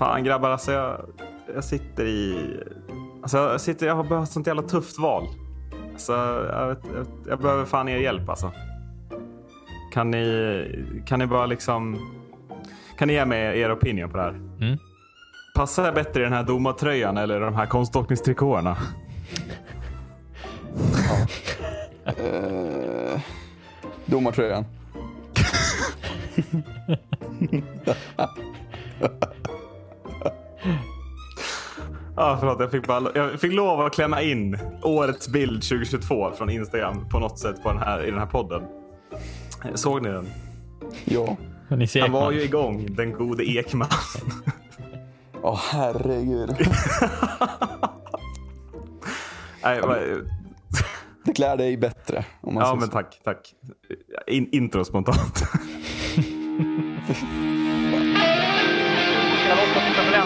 Fan grabbar, alltså jag, jag sitter i... Alltså jag, sitter, jag har behövt sånt jävla tufft val. Alltså, jag, jag, jag behöver fan er hjälp alltså. Kan ni, kan ni bara liksom... Kan ni ge mig er opinion på det här? Mm. Passar jag bättre i den här domartröjan eller de här konståkningstrikåerna? Eh, domartröjan. Ja, förlåt. Jag fick, bara, jag fick lov att klämma in årets bild 2022 från Instagram på något sätt på den här, i den här podden. Såg ni den? Ja. Nisse Han var ju igång, den gode Ekman. Åh herregud. Nej, va- Det klär dig bättre. Om man ja, men så. tack. tack. In, intro spontant.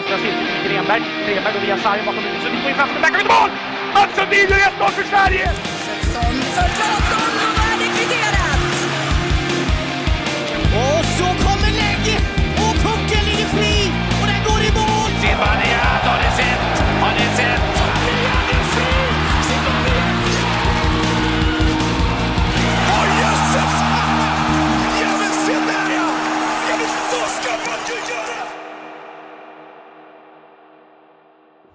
vänstra sidan till Grenberg. Grenberg går via sargen bakom huvudet. Sundin får in fast backar ut mål! Mats Sundin gör 1-0 för Sverige! Och så kommer lägg och pucken ligger fri och den går i mål! Zibanejad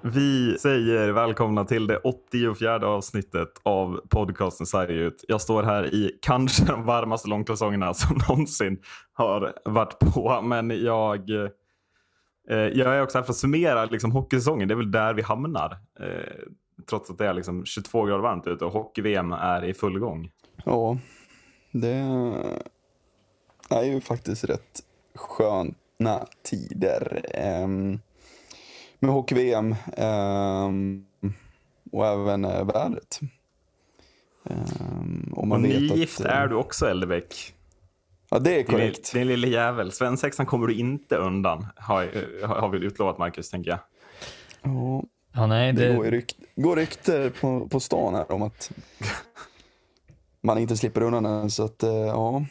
Vi säger välkomna till det 84 avsnittet av podcasten Sarg ut. Jag står här i kanske de varmaste långkalsongerna som någonsin har varit på. Men jag, eh, jag är också här för att summera liksom, hockeysäsongen. Det är väl där vi hamnar. Eh, trots att det är liksom 22 grader varmt ute och hockey-VM är i full gång. Ja, det är ju faktiskt rätt sköna tider. Um, med hockey-VM ehm, och även uh, vädret. Um, och man och nygift att, eh, är du också Eldebäck. Ja, det är Din, korrekt. din lille jävel. Svensexan kommer du inte undan. Har, har vi utlovat Marcus, tänker jag. Ja, Ja, nej, det det, går, rykt, går rykter på, på stan här om att man inte slipper undan den. Så att, eh, ja.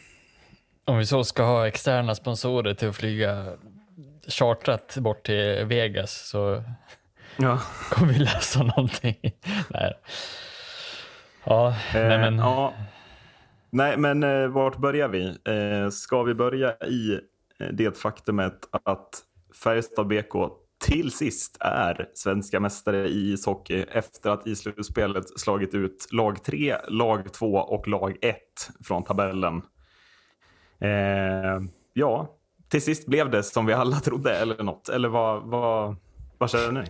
om vi så ska ha externa sponsorer till att flyga chartrat bort till Vegas så Ja. kommer vi lösa någonting. nej. Ja, nej Eh, men. ja. Nej, men eh, vart börjar vi? Eh, ska vi börja i eh, det faktumet att Färjestad BK till sist är svenska mästare i ishockey efter att i slutspelet slagit ut lag 3, lag 2 och lag 1 från tabellen. Eh, ja, till sist blev det som vi alla trodde eller något. Eller vad, vad, vad känner ni?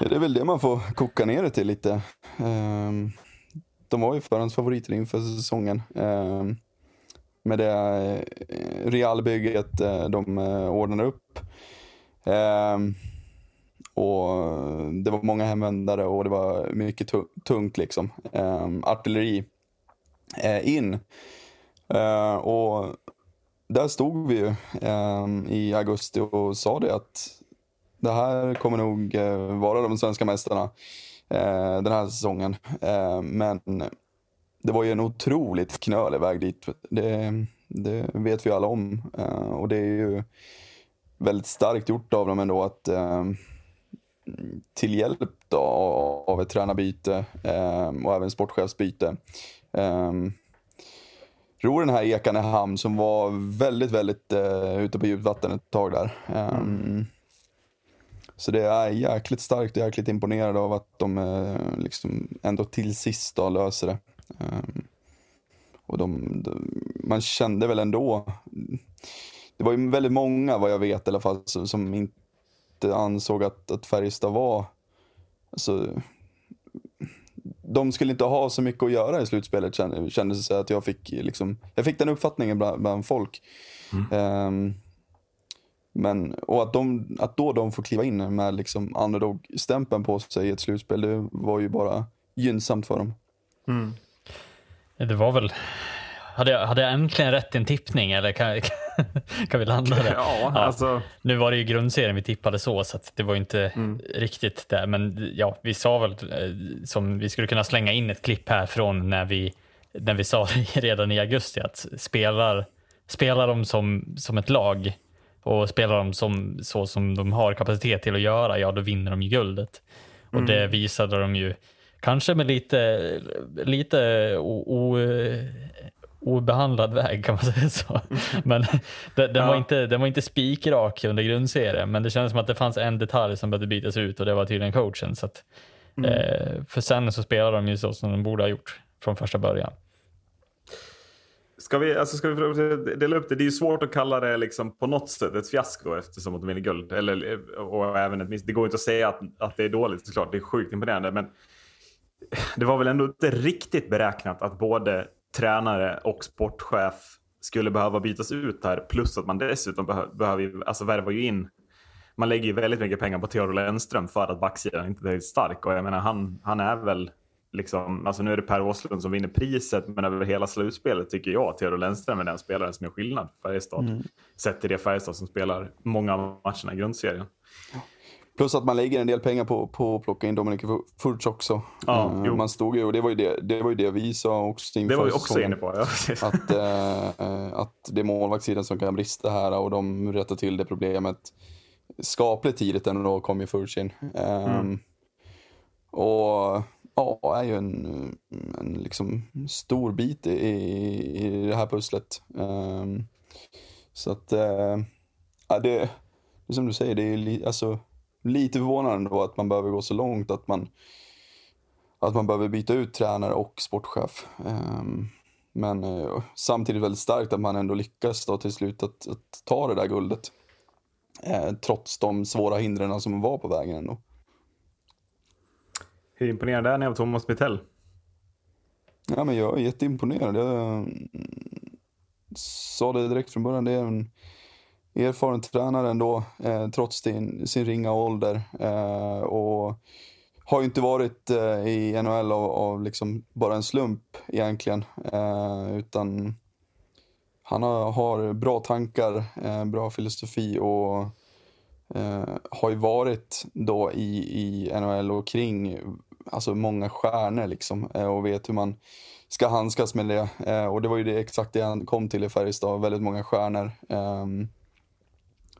Det är väl det man får koka ner det till lite. Ehm, de var ju förhandsfavoriter inför säsongen. Ehm, med det eh, Realbygget eh, de eh, ordnade upp. Ehm, och det var många hemvändare och det var mycket tungt liksom. Artilleri eh, in. Och där stod vi ju ehm, i augusti och sa det att det här kommer nog eh, vara de svenska mästarna eh, den här säsongen. Eh, men det var ju en otroligt knölig väg dit. Det, det vet vi alla om. Eh, och det är ju väldigt starkt gjort av dem ändå att eh, till hjälp då, av ett tränarbyte eh, och även sportchefsbyte eh, ror den här ekan i hamn som var väldigt, väldigt eh, ute på djupt vatten ett tag där. Um, Så det är jäkligt starkt och jäkligt imponerad av att de eh, liksom ändå till sist då löser det. Um, och de, de, man kände väl ändå, det var ju väldigt många vad jag vet i alla fall som, som inte ansåg att, att Färjestad var, alltså, de skulle inte ha så mycket att göra i slutspelet kände- kändes det att jag fick liksom, jag fick den uppfattningen bland, bland folk. Ehm, men, och att, de, att då de får kliva in med liksom underdog-stämpeln på sig i ett slutspel, det var ju bara gynnsamt för dem. Det var väl... Hade jag, hade jag äntligen rätt i en tippning eller kan, kan vi landa där? Ja, alltså. Nu var det ju grundserien vi tippade så, så det var ju inte riktigt där. Men ja, vi sa väl eh, som vi skulle kunna slänga in ett klipp här från när vi, när vi sa redan i augusti att spelar, spelar de som, som ett lag och spelar de som, så som de har kapacitet till att göra, ja då vinner de ju guldet. Och Mm. det visade de ju, kanske med lite, lite o, o, obehandlad väg kan man säga så. Men den, den, var Ja. inte, den var inte spikrak under grundserien, men det kändes som att det fanns en detalj som behövde bytas ut och det var tydligen coachen. Så att, eh, för sen så spelade de ju så som de borde ha gjort från första början. Ska vi, alltså ska vi dela upp det? Det är ju svårt att kalla det liksom på något sätt ett fiasko eftersom att de vinner guld. Eller, och även ett miss. Det går inte att säga att, att det är dåligt såklart. Det är sjukt imponerande. Men det var väl ändå inte riktigt beräknat att både tränare och sportchef skulle behöva bytas ut här. Plus att man dessutom behö- behöver alltså värva ju in. Man lägger ju väldigt mycket pengar på Theodor Lennström för att backsidan inte är stark. Och jag menar han, han är väl liksom, alltså nu är det Per Åslund som vinner priset, men över hela slutspelet tycker jag att Theodor Lennström är den spelaren som gör skillnad för Färjestad. Sett till det Färjestad som spelar många av matcherna i grundserien. Plus att man lägger en del pengar på, på att plocka in Dominik Furch också. Ja, jo. man stod ju, och det var ju det, det, var ju det vi sa också inför Det var vi också inne på. Ja. Att, eh, att det är målvaktssidan som kan brista här och de rättar till det problemet. Skapligt tidigt ändå kom ju Furch in. Ehm, Och ja, är ju en, en liksom stor bit i, i det här pusslet. Ehm, så att, ja, det, det är som du säger, det är li, alltså, lite förvånande då att man behöver gå så långt att man, att man behöver byta ut tränare och sportchef. Ehm, men eh, samtidigt väldigt starkt att man ändå lyckas då till slut att, att ta det där guldet. Eh, trots de svåra hindren som var på vägen ändå. Hur imponerande är ni av Thomas Mittell? Ja, men jag är jätteimponerad. Jag mm, sa det direkt från början. Det är en erfaren tränare ändå, eh, trots sin, sin ringa ålder. Eh, och har ju inte varit eh, i NHL av, av liksom bara en slump egentligen. Eh, utan han har, har bra tankar, eh, bra filosofi och eh, har ju varit då i, i NHL och kring alltså många stjärnor liksom eh, och vet hur man ska handskas med det. Eh, och det var ju det, exakt det han kom till i Färjestad, väldigt många stjärnor. Ehm,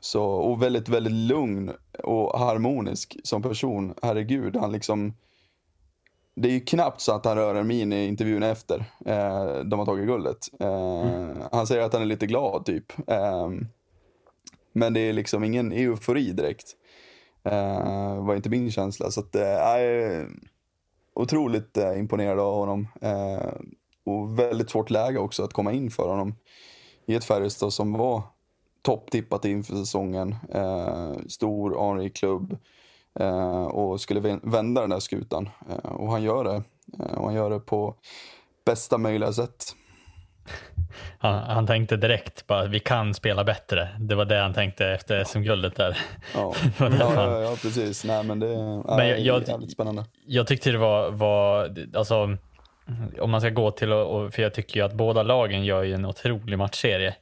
så, och väldigt, väldigt lugn och harmonisk som person. Herregud, han liksom... Det är ju knappt så att han rör en min i intervjun efter eh, de har tagit guldet. Eh, Han säger att han är lite glad typ. Ehm, men det är liksom ingen eufori direkt. Eh, var inte min känsla. Så att, eh, jag är otroligt eh, imponerad av honom. Eh, och väldigt svårt läge också att komma in för honom. I ett Färjestad som var topptippat inför säsongen. Eh, stor, anrik klubb. Eh, och skulle vän- vända den där skutan. Eh, och han gör det. Eh, och han gör det på bästa möjliga sätt. Han, han tänkte direkt bara vi kan spela bättre. Det var det han tänkte efter SM-guldet där. Ja, ja, ja, ja precis. Nej, men det är Men jag- jag- jävligt spännande. Jag tyckte det var, var alltså, om man ska gå till, och- för jag tycker ju att båda lagen gör ju en otrolig matchserie.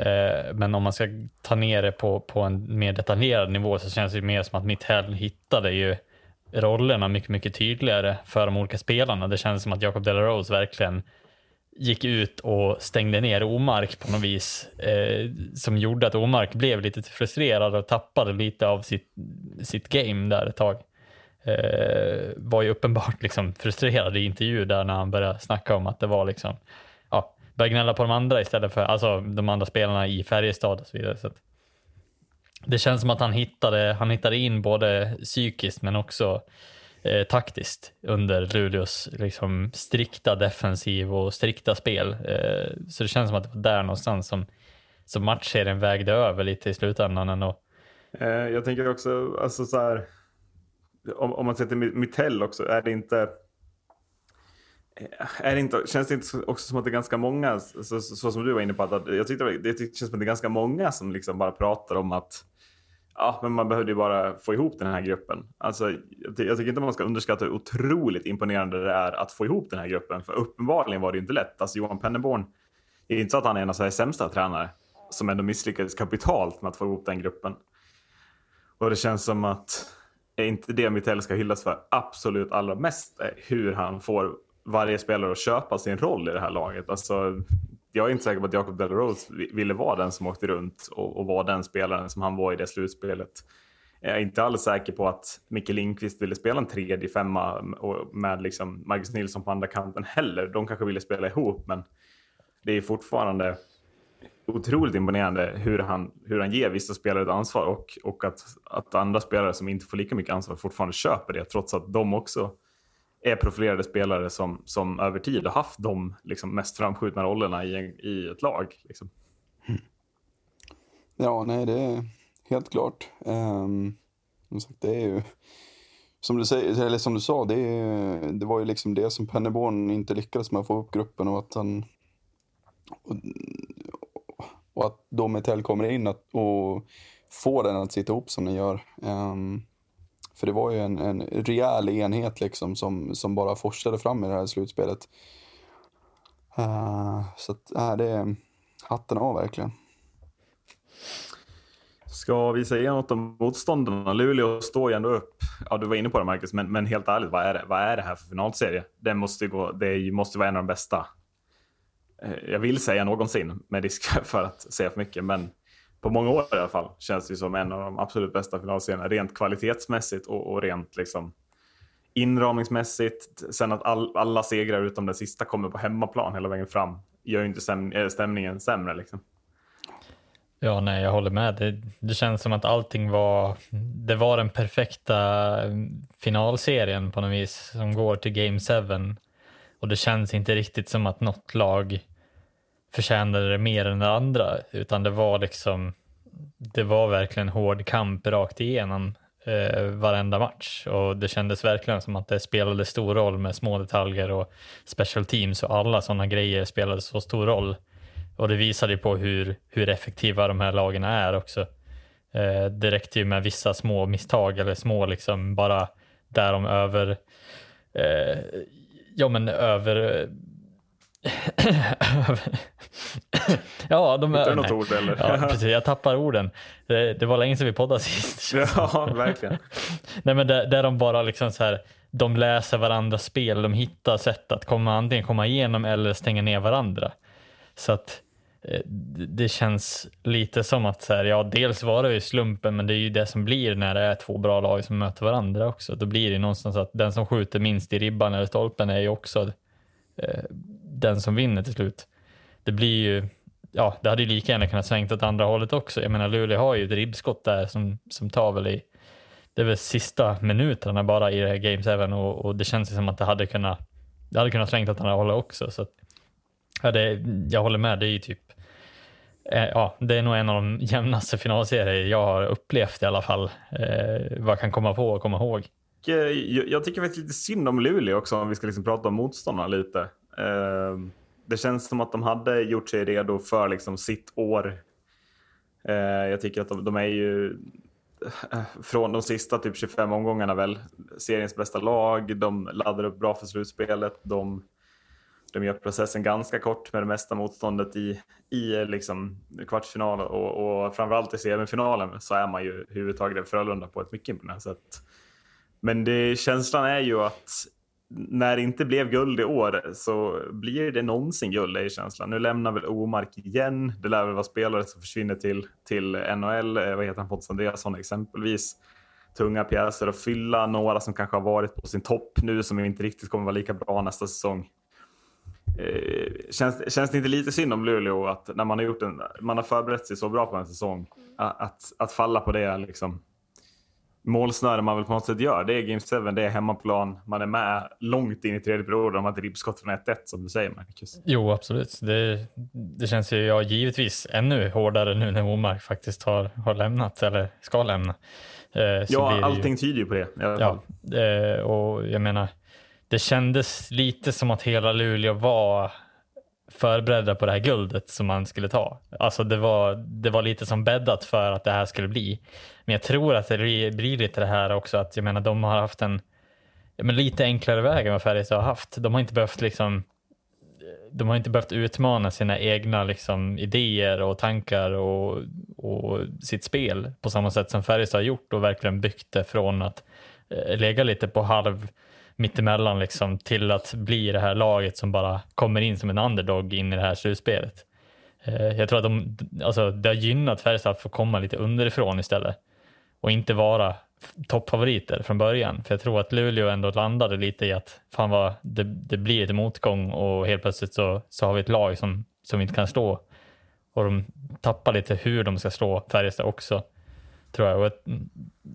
Eh, men om man ska ta ner det på, på en mer detaljerad nivå så känns det mer som att Mitthell hittade ju rollerna mycket, mycket tydligare för de olika spelarna. Det känns som att Jacob de la Rose verkligen gick ut och stängde ner Omark på något vis. Eh, som gjorde att Omark blev lite frustrerad och tappade lite av sitt, sitt game där ett tag. Eh, var ju uppenbart liksom frustrerad i intervju där när han började snacka om att det var liksom, börja gnälla på de andra istället för, alltså de andra spelarna i Färjestad och så vidare. Så att, det känns som att han hittade, han hittade in både psykiskt men också eh, taktiskt under Luleås liksom, strikta defensiv och strikta spel. Eh, så det känns som att det var där någonstans som, som matchserien vägde över lite i slutändan ändå. Eh, jag tänker också, alltså så här, om, om man ser till Mittell också, är det inte... Eh, är det inte, känns det inte också som att det är ganska många, så, så, så som du var inne på, att jag tyckte det, känns som att det är ganska många som liksom bara pratar om att ja, men man behövde ju bara få ihop den här gruppen. Alltså, jag, ty- jag tycker inte man ska underskatta hur otroligt imponerande det är att få ihop den här gruppen, för uppenbarligen var det inte lätt. Alltså Johan Penneborn, det är inte så att han är en av Sveriges sämsta tränare, som ändå misslyckades kapitalt med att få ihop den gruppen. Och det känns som att är inte det Mitell ska hyllas för absolut allra mest är hur han får varje spelare att köpa sin roll i det här laget. Alltså, jag är inte säker på att Jacob Delarose ville vara den som åkte runt och, och var den spelaren som han var i det slutspelet. Jag är inte alls säker på att Micke Lindqvist ville spela en tredje femma med liksom Marcus Nilsson på andra kanten heller. De kanske ville spela ihop, men det är fortfarande otroligt imponerande hur han, hur han ger vissa spelare ett ansvar och, och att, att andra spelare som inte får lika mycket ansvar fortfarande köper det, trots att de också är profilerade spelare som, som över tid har haft de liksom, mest framskjutna rollerna i, en, i ett lag. Liksom. Mm. Ja, nej, det är helt klart. Um, som sagt, det är ju som du, säger, eller som du sa, det, det var ju liksom det som Penneborn inte lyckades med att få upp gruppen och att han och, och att då Metell kommer in att, och får den att sitta ihop som den gör. Um, för det var ju en, en rejäl enhet liksom som, som bara forsade fram i det här slutspelet. Uh, så att, uh, det är hatten av verkligen. Ska vi säga något om motståndarna? Luleå står ju ändå upp. Ja, du var inne på det Marcus, men, men helt ärligt, vad är, det, vad är det här för finalserie? Det måste, gå, det måste vara en av de bästa. Eh, jag vill säga någonsin, med risk för att säga för mycket, men på många år i alla fall känns det som en av de absolut bästa finalserierna. Rent kvalitetsmässigt och, och rent liksom inramningsmässigt. Sen att all, alla segrar utom den sista kommer på hemmaplan hela vägen fram gör ju inte stäm, eh, stämningen sämre. Liksom. Ja, nej, jag håller med. Det, det, känns som att allting var, det var den perfekta eh, finalserien på något vis som går till Game 7. Och det känns inte riktigt som att något lag förtjänade det mer än det andra, utan det var liksom, det var verkligen hård kamp rakt igenom eh, varenda match och det kändes verkligen som att det spelade stor roll med små detaljer och special teams och alla sådana grejer spelade så stor roll. Och det visade ju på hur, hur effektiva de här lagen är också. Eh, det räckte ju med vissa små misstag eller små liksom bara där de över, eh, ja men över ja, de är... något ord eller? ja, precis. Jag tappar orden. Det, det var länge sedan vi poddade sist. ja, verkligen. Nej, men där, där de bara liksom så här, de läser varandras spel, de hittar sätt att komma, antingen komma igenom eller stänga ner varandra. Så att eh, det känns lite som att så här, ja, dels var det ju slumpen, men det är ju det som blir när det är två bra lag som möter varandra också. Då blir det någonstans att den som skjuter minst i ribban eller stolpen är ju också eh, den som vinner till slut. Det blir ju, ja, det hade ju lika gärna kunnat svängt åt andra hållet också. Jag menar, Luleå har ju ett ribbskott där som, som tar väl i, det är väl sista minuterna bara i det här Games 7 och, och det känns ju som att det hade kunnat, det hade kunnat svängt åt andra hållet också. Så att, ja, det, jag håller med, det är ju typ eh, Ja, det är nog en av de jämnaste finalserier jag har upplevt i alla fall. Eh, vad jag kan komma på och komma ihåg. Eh, jag tycker faktiskt lite synd om Luleå också om vi ska liksom prata om motståndarna lite. Ehm, det känns som att de hade gjort sig redo för liksom sitt år. Eh, jag tycker att de, de är ju eh, från de sista typ 25 omgångarna väl seriens bästa lag. De laddar upp bra för slutspelet. De, de gör processen ganska kort med det mesta motståndet i, i liksom kvartsfinal och, och framförallt i semifinalen så är man ju huvudtaget Frölunda på ett mycket imponerande sätt. Men det, känslan är ju att när det inte blev guld i år så blir det någonsin guld är känslan. Nu lämnar väl Omark igen. Det lär väl vara spelare som försvinner till, till NHL. Eh, vad heter han? Pontus Andreasson exempelvis. Tunga pjäser att fylla. Några som kanske har varit på sin topp nu som inte riktigt kommer vara lika bra nästa säsong. Eh, känns, känns det inte lite synd om Luleå att när man har, gjort en, man har förberett sig så bra på en säsong att, att falla på det liksom målsnöre man väl på något sätt gör. Det är Game 7, det är hemmaplan. Man är med långt in i tredje perioden. De har ett ribbskott från 1-1 som du säger Marcus. Jo, absolut. Det, det känns ju ja, givetvis ännu hårdare nu när Omark faktiskt har, har lämnat eller ska lämna. Eh, ja, allting ju, tyder ju på det. Ja, eh, och jag menar, det kändes lite som att hela Luleå var förberedda på det här guldet som man skulle ta. Alltså det var, det var lite som bäddat för att det här skulle bli. Men jag tror att det blir lite det här också att jag menar de har haft en men lite enklare väg än vad Färjestad har haft. De har inte behövt liksom de har inte behövt utmana sina egna liksom, idéer och tankar och, och sitt spel på samma sätt som Färjestad har gjort och verkligen byggt det från att eh, lägga lite på halv mittemellan liksom, till att bli det här laget som bara kommer in som en underdog in i det här slutspelet. Eh, jag tror att de, alltså, det har gynnat Färjestad att få komma lite underifrån istället och inte vara toppfavoriter från början. För jag tror att Luleå ändå landade lite i att fan vad, det, det blir lite motgång och helt plötsligt så, så har vi ett lag som, som vi inte kan slå. Och de tappar lite hur de ska slå Färjestad också. Tror jag. Och jag,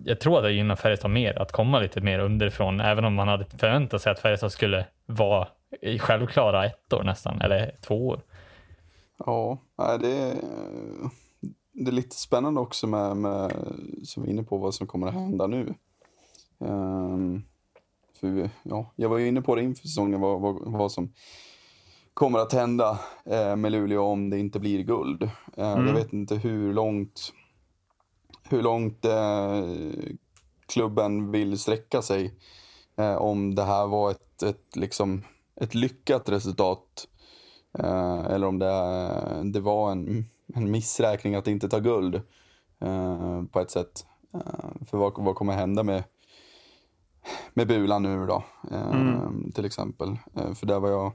jag tror att det gynnar Färjestad mer att komma lite mer underifrån, även om man hade förväntat sig att Färjestad skulle vara i självklara ettor nästan, eller tvåor. Ja, nej, det, är, det är lite spännande också med, med, som vi är inne på, vad som kommer att hända nu. Ehm, för ja, jag var ju inne på det inför säsongen, vad, vad, vad som kommer att hända eh, med Luleå om det inte blir guld. Eh, Jag vet inte hur långt, hur långt eh, klubben vill sträcka sig. Eh, om det här var ett, ett, liksom, ett lyckat resultat Eh, eller om det, det var en, en missräkning att inte ta guld eh, på ett sätt. Eh, för vad, vad kommer hända med, med Bulan nu då, eh, till exempel. För där var jag,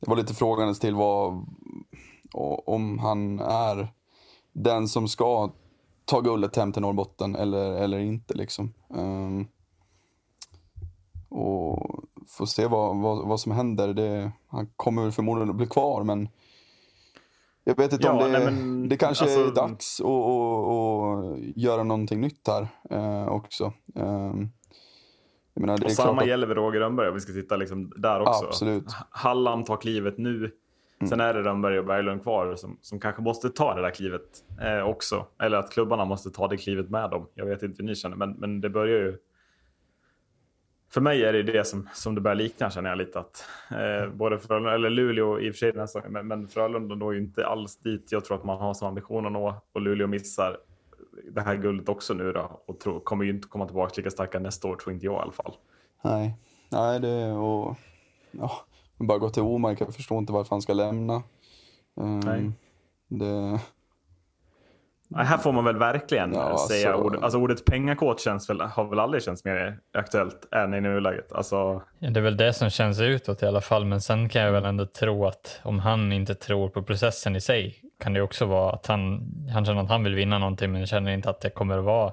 det var lite frågandes till vad, om han är den som ska ta guldet hem till Norrbotten eller, eller inte liksom. Eh, och får se vad, vad, vad som händer. Det, han kommer förmodligen att bli kvar men jag vet inte Ja, om det, nej, men, det kanske alltså- är dags att, att, att göra någonting nytt här eh, också. Eh, menar, det Och samma att, gäller med Roger Rönnberg om vi ska titta liksom där också. Absolut. Halland tar klivet nu. Sen är det Rönnberg och Berglund kvar som, som kanske måste ta det där klivet eh, också. Eller att klubbarna måste ta det klivet med dem. Jag vet inte hur ni känner, men, men det börjar ju... För mig är det det som, som det börjar likna känner jag lite att eh, både Frölunda, eller Luleå i och för sig nästa men, men Frölunda når ju inte alls dit jag tror att man har som ambition att nå och Luleå missar det här guldet också nu då och tror, kommer ju inte komma tillbaka lika starka nästa år tror inte jag i alla fall. nej, nej, det och ja, bara gå till Omark. Jag förstår inte varför han ska lämna. Eh, Nej. Det, Nej, här får man väl verkligen Ja, alltså- säga ordet. Alltså ordet pengakåt känns väl, har väl aldrig känts mer aktuellt än i nuläget. Alltså, Ja, det är väl det som känns utåt i alla fall, men sen kan jag väl ändå tro att om han inte tror på processen i sig kan det också vara att han, han känner att han vill vinna någonting men känner inte att det kommer att vara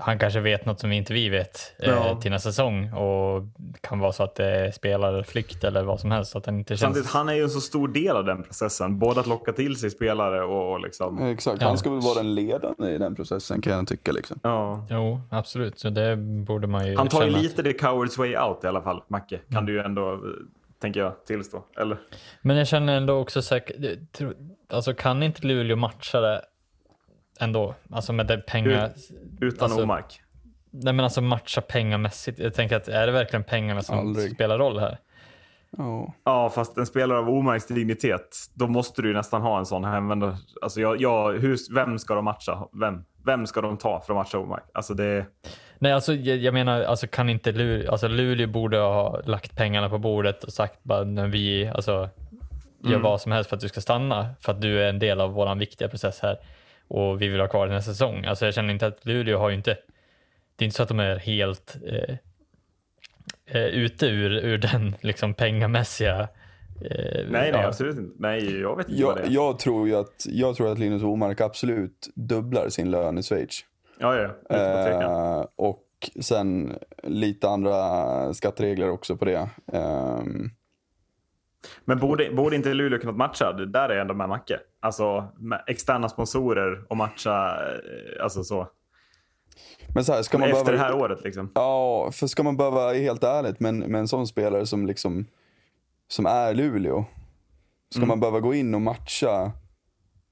han kanske vet något som inte vi vet eh, Ja. till nästa säsong och det kan vara så att det är spelarflykt eller vad som helst. så Att han inte känns... Samtidigt, han är ju en så stor del av den processen. Både att locka till sig spelare och, och liksom... exakt, Ja. han ska väl vara den ledande i den processen kan jag tycka. Liksom. Ja. Jo, absolut. Så det borde man ju Han tar ju känna att- lite the coward's way out i alla fall, Macke. Kan du ju ändå, eh, tänker jag, tillstå. Eller? Men jag känner ändå också säkert, alltså kan inte Luleå matcha det ändå? Alltså med det pengar... Utan Alltså- Omark. Nej men alltså matcha pengamässigt. Jag tänker att är det verkligen pengarna som Aldrig. spelar roll här? Ja. Ja, fast en spelare av Omarks dignitet, då måste du ju nästan ha en sån hemvändare. Alltså, jag, jag, hur, vem ska de matcha? Vem? Vem ska de ta för att matcha Omark? Alltså det... Nej alltså jag, jag menar, alltså kan inte Luleå, alltså Luleå borde ha lagt pengarna på bordet och sagt bara när vi, alltså gör vad som helst för att du ska stanna, för att du är en del av våran viktiga process här och vi vill ha kvar den här säsong. Alltså jag känner inte att Luleå har ju inte, det är inte så att de är helt eh, eh, ute ur, ur den liksom pengamässiga eh, Nej, nej, ja. absolut inte. Nej, jag vet inte vad det Jag, är. jag, tror ju att, jag tror att Linus Omark absolut dubblar sin lön i Schweiz. Ja, ja. Eh, och sen lite andra skatteregler också på det. Ehm, Men borde, borde inte Luleå kunnat matcha? Det där är ändå med Macke. Alltså externa sponsorer och matcha, eh, alltså så. men så här, ska man Efter behöva, det här året liksom. Ja, för ska man behöva, helt ärligt, men med en sån spelare som liksom som är Luleå. Ska Mm. man behöva gå in och matcha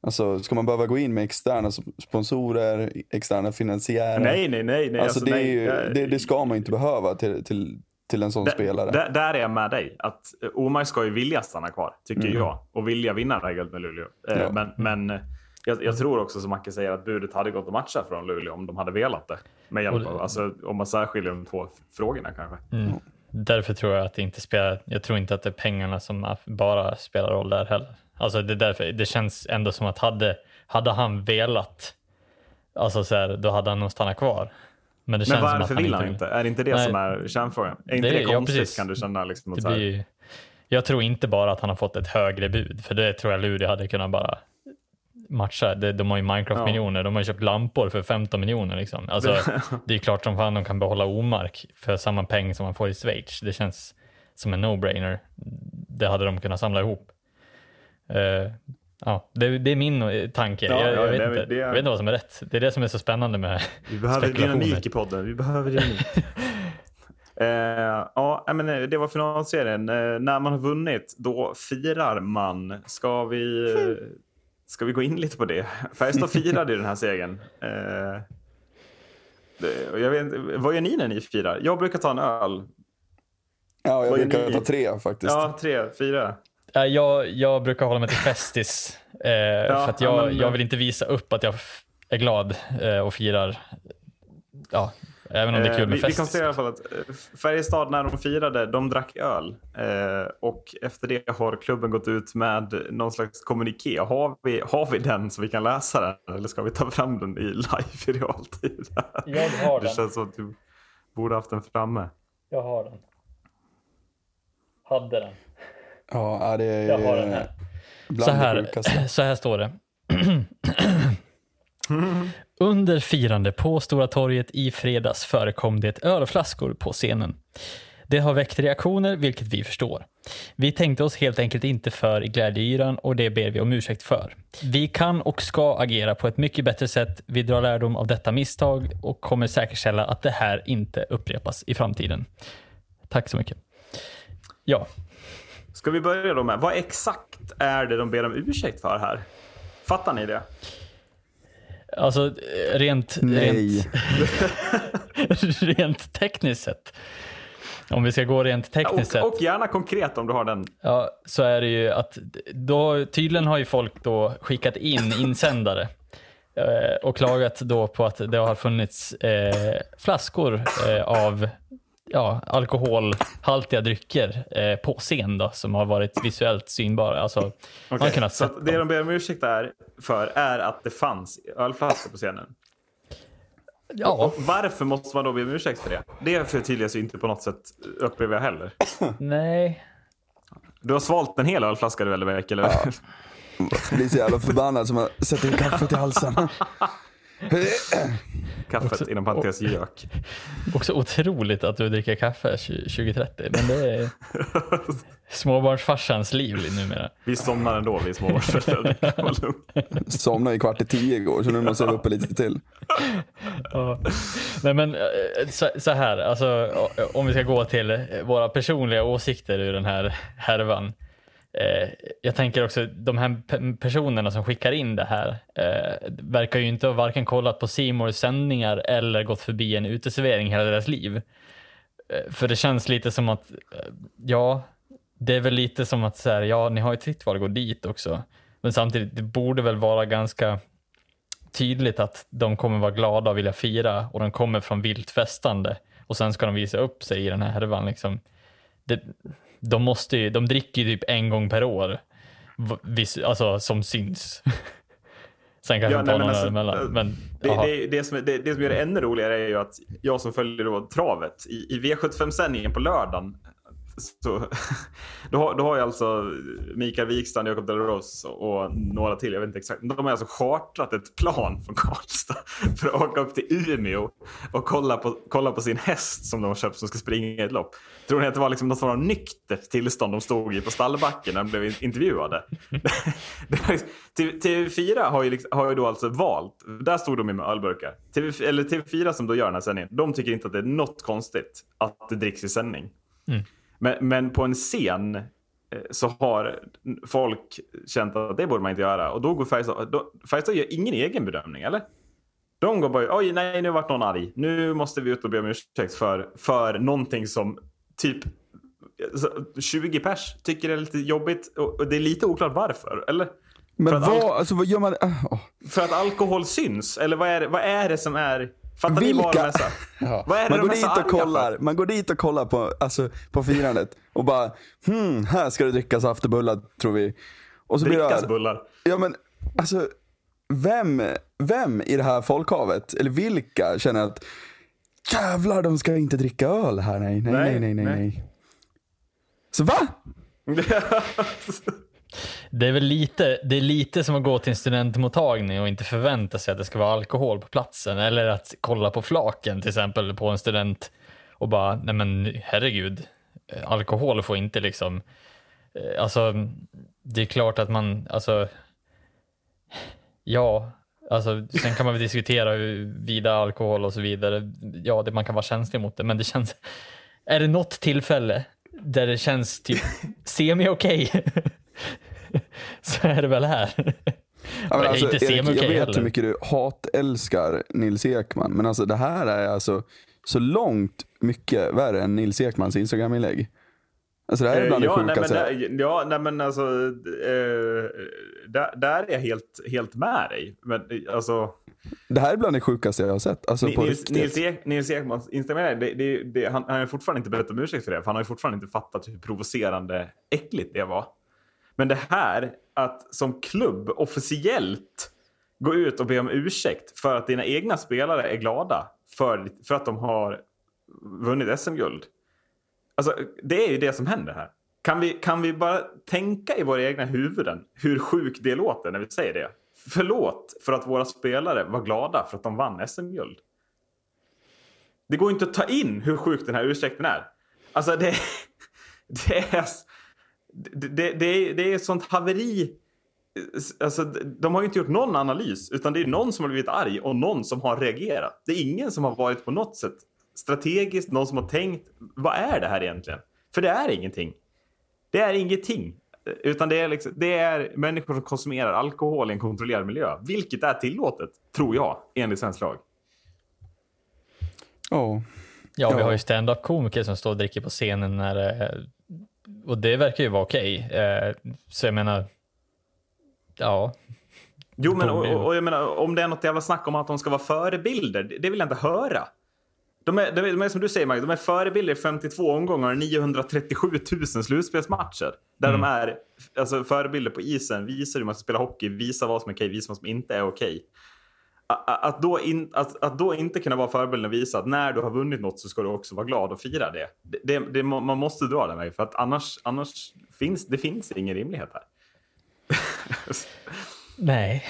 Alltså, ska man behöva gå in med externa sponsorer, externa finansiärer? Nej, nej, nej. nej. Alltså, det, är nej, ju, det, det ska man inte behöva till, till, till en sån Där- spelare. Där, där är jag med dig. Att eh, Omar ska ju vilja stanna kvar, tycker jag. Och vilja vinna det här guldet med Luleå. Eh, Ja. Men, men eh, jag, jag tror också, som Macke säger, att budet hade gått att matcha från Luleå om de hade velat det. Med hjälp av, alltså, om man särskiljer de två frågorna kanske. Därför tror jag att det inte spelar, jag tror inte att det är pengarna som bara spelar roll där heller. Alltså det, är därför, det känns ändå som att hade, hade han velat, alltså så här, då hade han nog stannat kvar. Men det Men känns som att varför han vill han inte inte? Är det inte det Nej. som är kärnfrågan? Är inte Det- det, ja, konstigt precis. kan du känna? Liksom, Det blir, jag tror inte bara att han har fått ett högre bud, för det tror jag Luleå hade kunnat bara matcha. De, de har ju Minecraft-miljoner, de har ju köpt lampor för 15 miljoner. Liksom. Alltså, det är klart som fan de kan behålla Omark för samma peng som man får i Schweiz. Det känns som en no-brainer. Det hade de kunnat samla ihop. Eh, ja, det, det är min eh, tanke. Ja, jag, jag, ja, vet inte, det är- jag vet inte vad som är rätt. Det är det som är så spännande med Vi behöver dynamik i podden. Vi behöver dynamik. eh, ja, nej, men eh, det var finalserien. Eh, när man har vunnit, då firar man. Ska vi, ska vi gå in lite på det? Färjestad firade ju den här segern. Eh, det- jag vet, vad gör ni när ni firar? Jag brukar ta en öl. Ja, jag Vad brukar ta tre faktiskt. Ja, tre, fyra. Eh, Jag, jag brukar hålla mig till Festis. Eh, för att jag, ja, men- jag vill inte visa upp att jag är glad eh, och firar. Ja, även om det är kul Eh, med vi, vi Festis. konstaterar i alla fall att eh, Färjestad när de firade, de drack öl. Eh, och efter det har klubben gått ut med någon slags kommuniké. Har vi, har vi den så vi kan läsa den? Eller ska vi ta fram den i live i realtid? Jag har Det den. känns som att du borde haft den framme. Jag har den. Hade den. Ja, det är Jag har den här. bland Så det här, sjukaste. så här står det. Under firande på Stora torget i fredags förekom det ölflaskor på scenen. Det har väckt reaktioner, vilket vi förstår. Vi tänkte oss helt enkelt inte för i glädjeyran och det ber vi om ursäkt för. Vi kan och ska agera på ett mycket bättre sätt. Vi drar lärdom av detta misstag och kommer säkerställa att det här inte upprepas i framtiden. Tack så mycket. Ja, Ska vi börja då med, vad exakt är det de ber om ursäkt för här? Fattar ni det? alltså rent... Nej. Rent, rent tekniskt sett. Om vi ska gå rent tekniskt sett. Och, och gärna konkret om du har den. Ja, så är det ju att då, tydligen har ju folk då skickat in insändare eh, och klagat då på att det har funnits eh, flaskor eh, av ja, alkoholhaltiga drycker eh, på scen då, som har varit visuellt synbara. Alltså, man har kunnat så det de ber om ursäkt är, för är att det fanns ölflaskor på scenen. Ja, Och varför måste man då be om ursäkt för det? Det förtydligas ju inte på något sätt, upplever jag heller. nej. Du har svalt en hel ölflaska du eller Beck, eller? Blir så jävla förbannad som att sätta in kaffet i halsen. Kaffet, inom parentes gök. Också otroligt att du dricker kaffe 2030, men det är småbarnsfarsans liv numera. Vi somnar ändå, vi småbarnsföräldrar. Somnade i kvart i tio igår, så nu måste jag uppe lite till. Ja. Nej men eh, så, så här, alltså, om vi ska gå till våra personliga åsikter ur den här härvan. Eh, jag tänker också, de här pe- personerna som skickar in det här eh, verkar ju inte ha varken kollat på Simors sändningar eller gått förbi en uteservering hela deras liv. Eh, för det känns lite som att, eh, ja, det är väl lite som att så här, ja, ni har ju ett fritt val att gå dit också. Men samtidigt, det borde väl vara ganska tydligt att de kommer vara glada och vilja fira och de kommer från vilt festande och sen ska de visa upp sig i den här härvan. Liksom. Det, de, måste ju, de dricker ju typ en gång per år, v- vis, alltså som syns. sen kanske Ja, tar nej, men någon alltså, emellan. Men, Det, det, det, som, det, det som gör det ännu roligare är ju att jag som följer då travet i, i V75-sändningen på lördagen så, då, har, då har jag alltså Mikael Wikstrand, Jakob Delaros och några till, jag vet inte exakt. De har alltså chartrat ett plan från Karlstad för att åka upp till Umeå och kolla på, kolla på sin häst som de har köpt som ska springa ett lopp. Tror ni att det var liksom något sånt av nyktert tillstånd de stod i på stallbacken när de blev intervjuade? TV4 liksom- har ju, liksom, har ju då alltså valt, där stod de ju med ölburkar. TV, eller TV4 som då gör den här sändningen, de tycker inte att det är något konstigt att det dricks i sändning. Mm. Men, men på en scen eh, så har folk känt att det borde man inte göra. Och då går Färjestad, då, Färjestad gör ingen egen bedömning, eller? De går bara, oj nej nu vart någon arg. Nu måste vi ut och be om ursäkt för, för någonting som typ så 20 pers tycker är lite jobbigt. Och, det är lite oklart varför, eller? Men För att vad, allt- alltså vad gör man? åh. För att alkohol syns? Eller vad är det, vad är det som är... Fattar ni vad Vilka? är så här? Vad är det Man de går dit och kollar, man går dit och kollar på, alltså, på firandet och bara hmm, här ska det drickas afterbullar tror vi. Och så blir Drickas det, bullar. ja men alltså, vem, vem i det här folkhavet, eller vilka känner att jävlar, de ska inte dricka öl här. Nej, nej, nej, nej, nej. Nej, nej. Så va? Det är väl lite, det är lite som att gå till en studentmottagning och inte förvänta sig att det ska vara alkohol på platsen. Eller att kolla på flaken till exempel på en student och bara, nej men herregud, alkohol får inte liksom, eh, alltså det är klart att man, alltså, ja, alltså sen kan man väl diskutera huruvida alkohol och så vidare, ja, det, man kan vara känslig mot det, men det känns, är det något tillfälle där det känns typ semi-okej så är det väl här. Ja, men alltså, inte Erik, jag vet heller. hur mycket du hatälskar Nils Ekman, men alltså det här är alltså så långt mycket värre än Nils Ekmans Instagram-inlägg. Alltså det här är bland Eh, ja, det nej, men, sjukaste. där- ja, nej men alltså, eh, där, där är jag helt, helt med dig. Men eh, alltså, Det här är bland det sjukaste jag har sett. Alltså på Nils, riktigt. Nils, Ek, Nils Ekmans Instagram, det, det, det, han, han har fortfarande inte bett om ursäkt för det. För han har ju fortfarande inte fattat hur provocerande äckligt det var. Men det här, att som klubb officiellt gå ut och be om ursäkt för att dina egna spelare är glada för, för att de har vunnit SM-guld. Alltså, det är ju det som händer här. Kan vi, kan vi bara tänka i våra egna huvuden hur sjukt det låter när vi säger det? Förlåt för att våra spelare var glada för att de vann SM-guld. Det går inte att ta in hur sjuk den här ursäkten är. Alltså det, det är... Det, det, det, är, det är ett sånt haveri. Alltså, de har ju inte gjort någon analys, utan det är någon som har blivit arg och någon som har reagerat. Det är ingen som har varit på något sätt strategiskt, någon som har tänkt, vad är det här egentligen? För det är ingenting. Det är ingenting. Utan det är, liksom, det är människor som konsumerar alkohol i en kontrollerad miljö. Vilket är tillåtet, tror jag, enligt svensk lag. Ja. Ja, vi har ju stand-up komiker som står och dricker på scenen när, eh, och det verkar ju vara okej. Eh, Så jag menar, ja, Jo, men och, och, jag menar, om det är något jävla snack om att de ska vara förebilder, det, vill jag inte höra. De är, de, är, de är som du säger, Mike, de är förebilder i 52 omgångar och 937 000 slutspelsmatcher. Där de är alltså, förebilder på isen, visar hur man ska spela hockey, visar vad som är okej, visar vad som inte är okej. A- Att då, in, att, att då inte kunna vara förebilden och visa att när du har vunnit något så ska du också vara glad och fira det. det, det, det man måste dra den vägen, för att annars, annars finns det finns ingen rimlighet här. nej.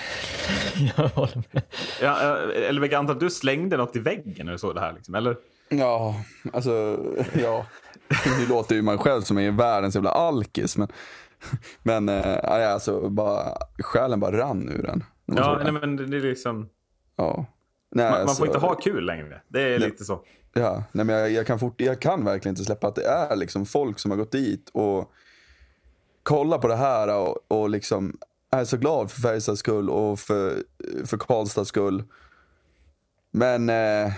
jag håller med. Ja, eh, eller jag antar att du slängde något i väggen när du såg det här. Liksom, eller? Ja, alltså, ja. Nu låter ju man själv som är världens jävla alkis, men, men äh, alltså, bara, själen bara rann ur den. Ja, nej, men det är liksom, ja. Nej, man, man alltså, får inte ha kul längre. Det är Nej. lite så. Ja, nej, men jag, jag, kan fort, jag kan verkligen inte släppa att det är liksom folk som har gått dit och kollar på det här och, och liksom är så glad för Färjestads skull och för, för Karlstads skull. Men eh,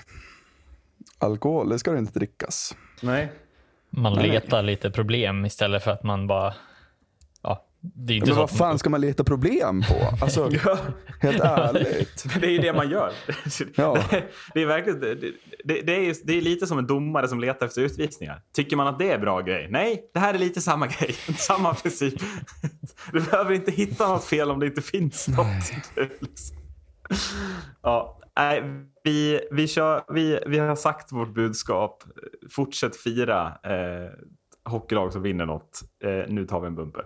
alkohol, det ska det inte drickas. Nej. Man Nej. letar lite problem istället för att man bara, ja, det är inte Men så vad fan ska man leta problem på? Alltså, Ja, helt ärligt. men det är ju det man gör. Ja. Det, är verkligen, det, det, det, är, det är lite som en domare som letar efter utvisningar. Tycker man att det är bra grej? Nej, det här är lite samma grej. Samma princip. Du behöver inte hitta något fel om det inte finns något. Liksom- Ja, nej, vi, vi, kör, vi, vi har sagt vårt budskap. Fortsätt fira eh, hockeylag som vinner något. Eh, nu tar vi en bumper.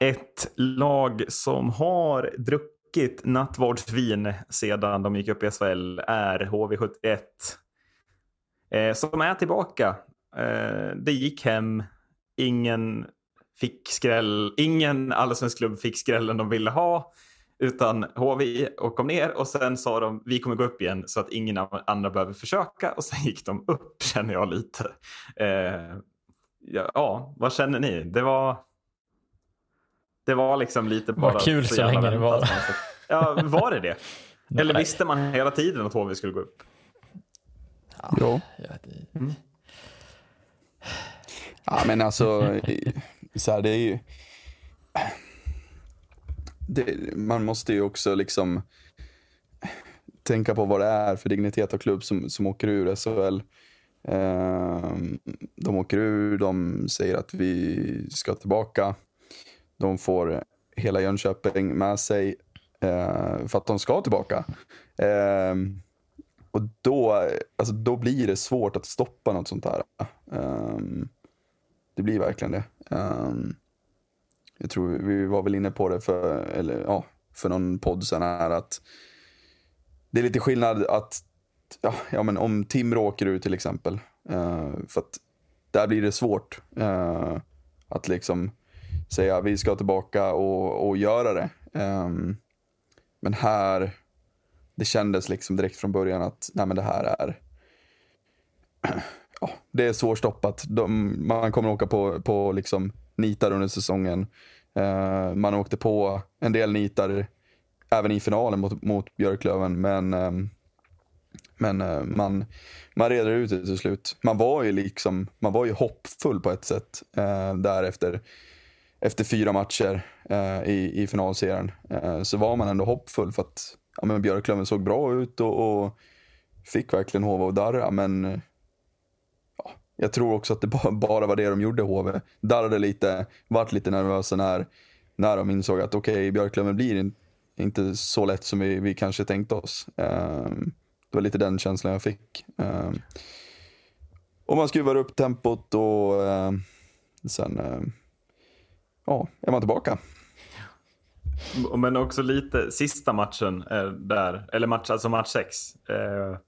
Ett lag som har druckit nattvardsvin sedan de gick upp i SHL är HV71. Eh, som är tillbaka. Eh, det gick hem. Ingen fick skräll. Ingen allsvensk klubb fick skrällen de ville ha. Utan HV och kom ner och sen sa de vi kommer gå upp igen så att ingen av andra behöver försöka. Och sen gick de upp känner jag lite. Eh, ja, ja, vad känner ni? Det var... Det var liksom lite bara... Vad kul så jävla länge det var. Ja, var det det? Eller Nej. visste man hela tiden att HV skulle gå upp? Jo. Ja, det- Ja, men alltså, så här, det är ju... Det, man måste ju också liksom tänka på vad det är för dignitet av klubb som, som åker ur SHL. Ehm, de åker ur, de säger att vi ska tillbaka. De får hela Jönköping med sig. Eh, för att de ska tillbaka. Eh, och då, alltså, då blir det svårt att stoppa något sånt här. Eh, det blir verkligen det. Eh, jag tror vi var väl inne på det för, eller, ja, för någon podd sen här att det är lite skillnad att ja, ja, men om Timrå åker ut till exempel. Eh, för att där blir det svårt eh, att liksom säga vi ska tillbaka och, och göra det. Um, men här, det kändes liksom direkt från början att nej, men det här är ja, det är svårstoppat. De, man kommer åka på, på liksom nitar under säsongen. Uh, man åkte på en del nitar även i finalen mot, mot Björklöven. Men, um, men uh, man, man reder ut det till slut. Man var ju, liksom, man var ju hoppfull på ett sätt uh, därefter efter, fyra matcher eh, i, i finalserien. Eh, så var man ändå hoppfull för att ja, men Björklöven såg bra ut och, och fick verkligen HV att darra. Men ja, jag tror också att det bara, bara var det de gjorde HV. Darrade lite, vart lite nervösa när, när de insåg att okej, okay, Björklöven blir in, inte så lätt som vi, vi kanske tänkte oss. Eh, det var lite den känslan jag fick. Ehm, och man skruvar upp tempot och ehm, sen ehm, ja, är man tillbaka. Men också lite sista matchen eh, där, eller match, alltså match 6. Eh,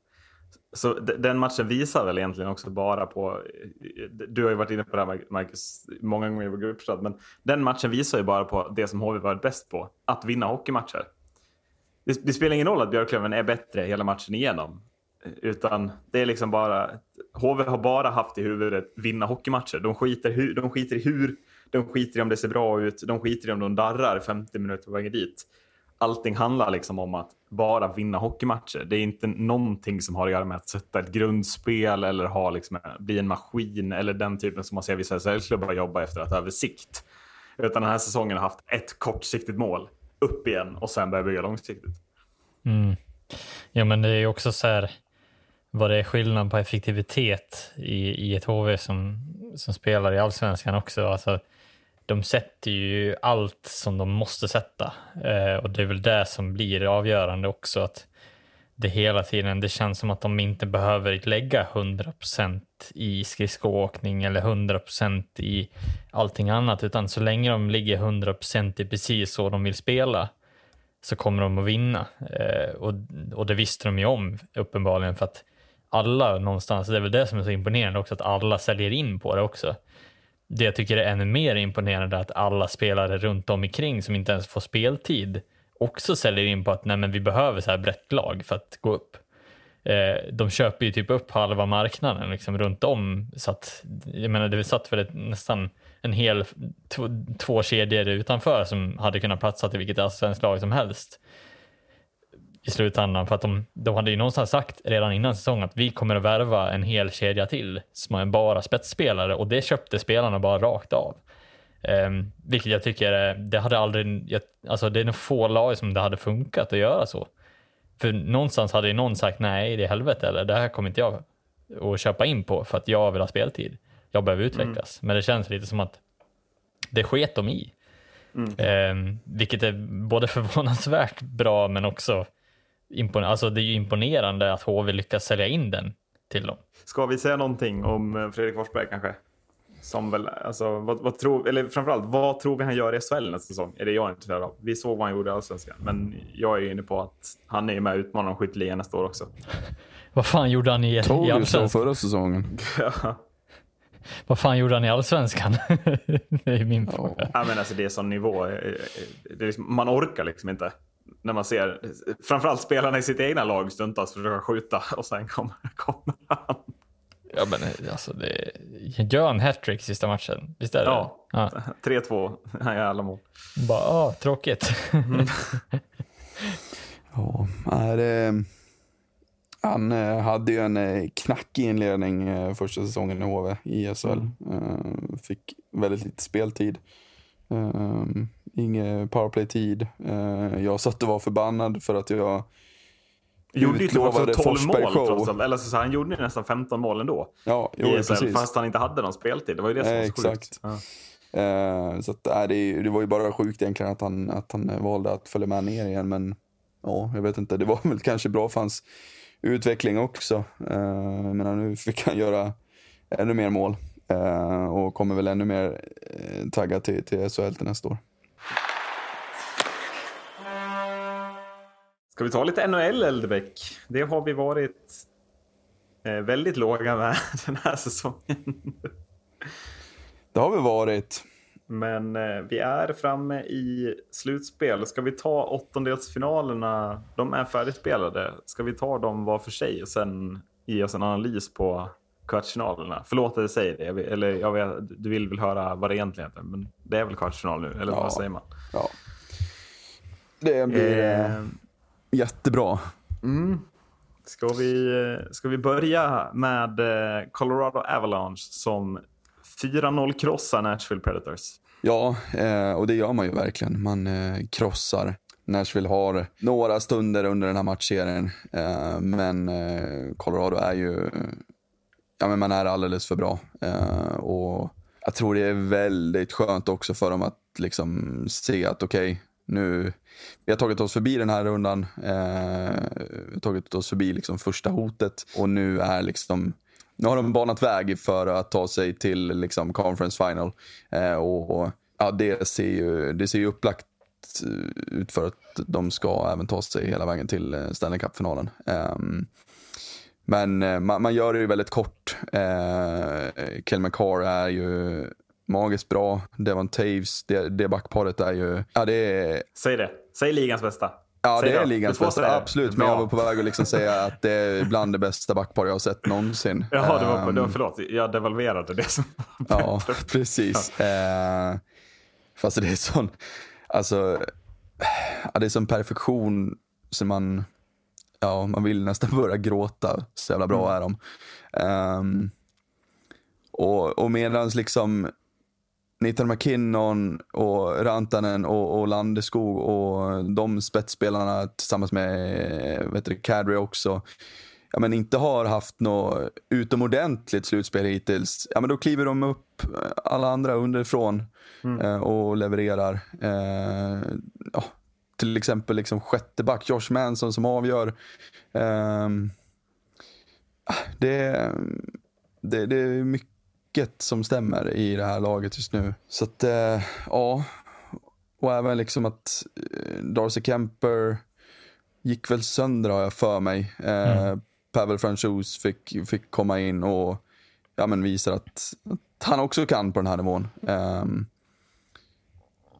så den matchen visar väl egentligen också bara på, eh, du har ju varit inne på det här Marcus många gånger i vår gruppstad, men den matchen visar ju bara på det som HV varit bäst på, att vinna hockeymatcher. Det, det spelar ingen roll att Björklöven är bättre hela matchen igenom, utan det är liksom bara, HV har bara haft i huvudet vinna hockeymatcher. De skiter, de skiter i hur, de skiter i om det ser bra ut, de skiter i om de darrar 50 minuter på vägen dit allting handlar liksom om att bara vinna hockeymatcher. Det är inte någonting som har att göra med att sätta ett grundspel eller ha liksom, bli en maskin eller den typen som man ser vissa SHL-klubbar jobba efter att över sikt. Utan den här säsongen har haft ett kortsiktigt mål, upp igen och sen börja bygga långsiktigt. Mm. Ja, men det är också så här vad det är skillnad på effektivitet i, i ett HV som, som spelar i allsvenskan också. Alltså, de sätter ju allt som de måste sätta eh, och det är väl det som blir avgörande också att det hela tiden, det känns som att de inte behöver lägga 100% i skridskoåkning eller 100% i allting annat, utan så länge de ligger 100% i precis så de vill spela så kommer de att vinna. Eh, och, och det visste de ju om uppenbarligen för att alla någonstans, det är väl det som är så imponerande också, att alla säljer in på det också det jag tycker är ännu mer imponerande är att alla spelare runt omkring som inte ens får speltid också säljer in på att nej, men vi behöver så här brett lag för att gå upp. Eh, de köper ju typ upp halva marknaden liksom runt om så att jag menar det satt väl nästan en hel två kedjor utanför som hade kunnat platsa till vilket svenskt lag som helst i slutändan. För att de, de hade ju någonstans sagt redan innan säsongen att vi kommer att värva en hel kedja till som är bara spetsspelare och det köpte spelarna bara rakt av. Um, vilket jag tycker, det hade aldrig, jag, alltså det är nog få lag som det hade funkat att göra så. För någonstans hade ju någon sagt nej, det är helvete eller det här kommer inte jag att köpa in på för att jag vill ha speltid. Jag behöver utvecklas. Mm. Men det känns lite som att det sket de i. Mm. Um, vilket är både förvånansvärt bra men också impon alltså det är ju imponerande att HV lyckas sälja in den till dem. Ska vi säga någonting om eh, Fredrik Forsberg kanske? Som väl, alltså, vad, vad tror, eller framförallt, vad tror vi han gör i SHL nästa säsong? Är det jag intresserad av. Vi såg vad han gjorde i Allsvenskan, men jag är inne på att han är med och utmanar om skytteligan nästa år också. vad fan gjorde han i, i Allsvenskan? förra säsongen. Vad fan gjorde han i Allsvenskan? det är min fråga. Ja, men alltså, det är sån nivå. Det är liksom, man orkar liksom inte när man ser framförallt spelarna i sitt egna lag stundtals försöka skjuta och sen kommer, kommer han. Ja men alltså det, gör han hattrick sista matchen? Visst är det Ja, ja. 3-2, han gör alla mål. Bara, ah, tråkigt. Mm. ja, det, han eh, hade ju en eh, knackig inledning eh, första säsongen i HV i SHL. Mm. Fick väldigt lite speltid. Um, ingen powerplay-tid. Uh, jag satt och var förbannad för att jag Gjorde ju typ också 12 mål trots allt. Eller så, så han gjorde nästan 15 mål ändå. Ja, jo, ESL, precis. Fast han inte hade någon speltid. Det var ju det som var så exakt. Ja. Eh, så att, äh, det, det var ju bara sjukt egentligen att han, att han valde att följa med ner igen. Men ja, jag vet inte, det var väl kanske bra för hans utveckling också. Eh, jag menar, nu fick han göra ännu mer mål eh, och kommer väl ännu mer eh, taggad till, till SHL till nästa år. Ska vi ta lite NHL, Eldebäck? Det har vi varit eh, väldigt låga med den här säsongen. Det har vi varit. Men eh, vi är framme i slutspel. Ska vi ta åttondelsfinalerna? De är färdigspelade. Ska vi ta dem var för sig och sen ge oss en analys på kvartsfinalerna? Förlåt att jag säger det. Jag vill, eller jag vet, du vill väl höra vad det egentligen heter. Men det är väl kvartsfinal nu? Eller Ja. vad säger man? Ja. Det blir eh, Eh, jättebra. Ska vi, ska vi börja med eh, Colorado Avalanche som 4-0 krossar Nashville Predators? Ja, eh, och det gör man ju verkligen. Man eh, krossar. Nashville har några stunder under den här matchserien, eh, men eh, Colorado är ju... Ja, men man är alldeles för bra. Eh, och jag tror det är väldigt skönt också för dem att liksom se att okej, nu... Vi har tagit oss förbi den här rundan. Eh, vi har tagit oss förbi liksom första hotet och nu är liksom nu har de banat väg för att ta sig till liksom conference final. Eh, och, och ja, det, ser ju, det ser ju upplagt ut för att de ska även ta sig hela vägen till eh, Stanley Cup-finalen. Ehm, men eh, man, man gör det ju väldigt kort. Eh, Kel McCarr är ju magiskt bra. Devon Taves, det, det backparet är ju... Ja, det är, Säg det. Säg ligans bästa. Ja, Säg det är då. ligans Du får bästa. Absolut, men jag var på väg att liksom säga att det är bland det bästa backpar jag har sett någonsin. Jaha, det var, det var, Ehm, förlåt. Jag devalverade det som Ja, precis. Eh, fast det är sån, alltså, ja, det är sån perfektion som man, ja, man vill nästan börja gråta. Så jävla bra är de. Ehm, och, och medans liksom Nathan McKinnon och Rantanen och, och Landeskog och de spetsspelarna tillsammans med vet du, Kadri också ja, men inte har haft något utomordentligt slutspel hittills, ja, men då kliver de upp alla andra underifrån eh, och levererar. Eh, ja, till exempel liksom sjätte back, Josh Manson som avgör. Ehm, det, det, det är mycket som stämmer i det här laget just nu. Så att, eh, ja. Och även liksom att eh, Darcy Kemper gick väl sönder har jag för mig. Eh, Pavel Franchus fick, fick komma in och ja, men visar att, att han också kan på den här nivån. Ehm,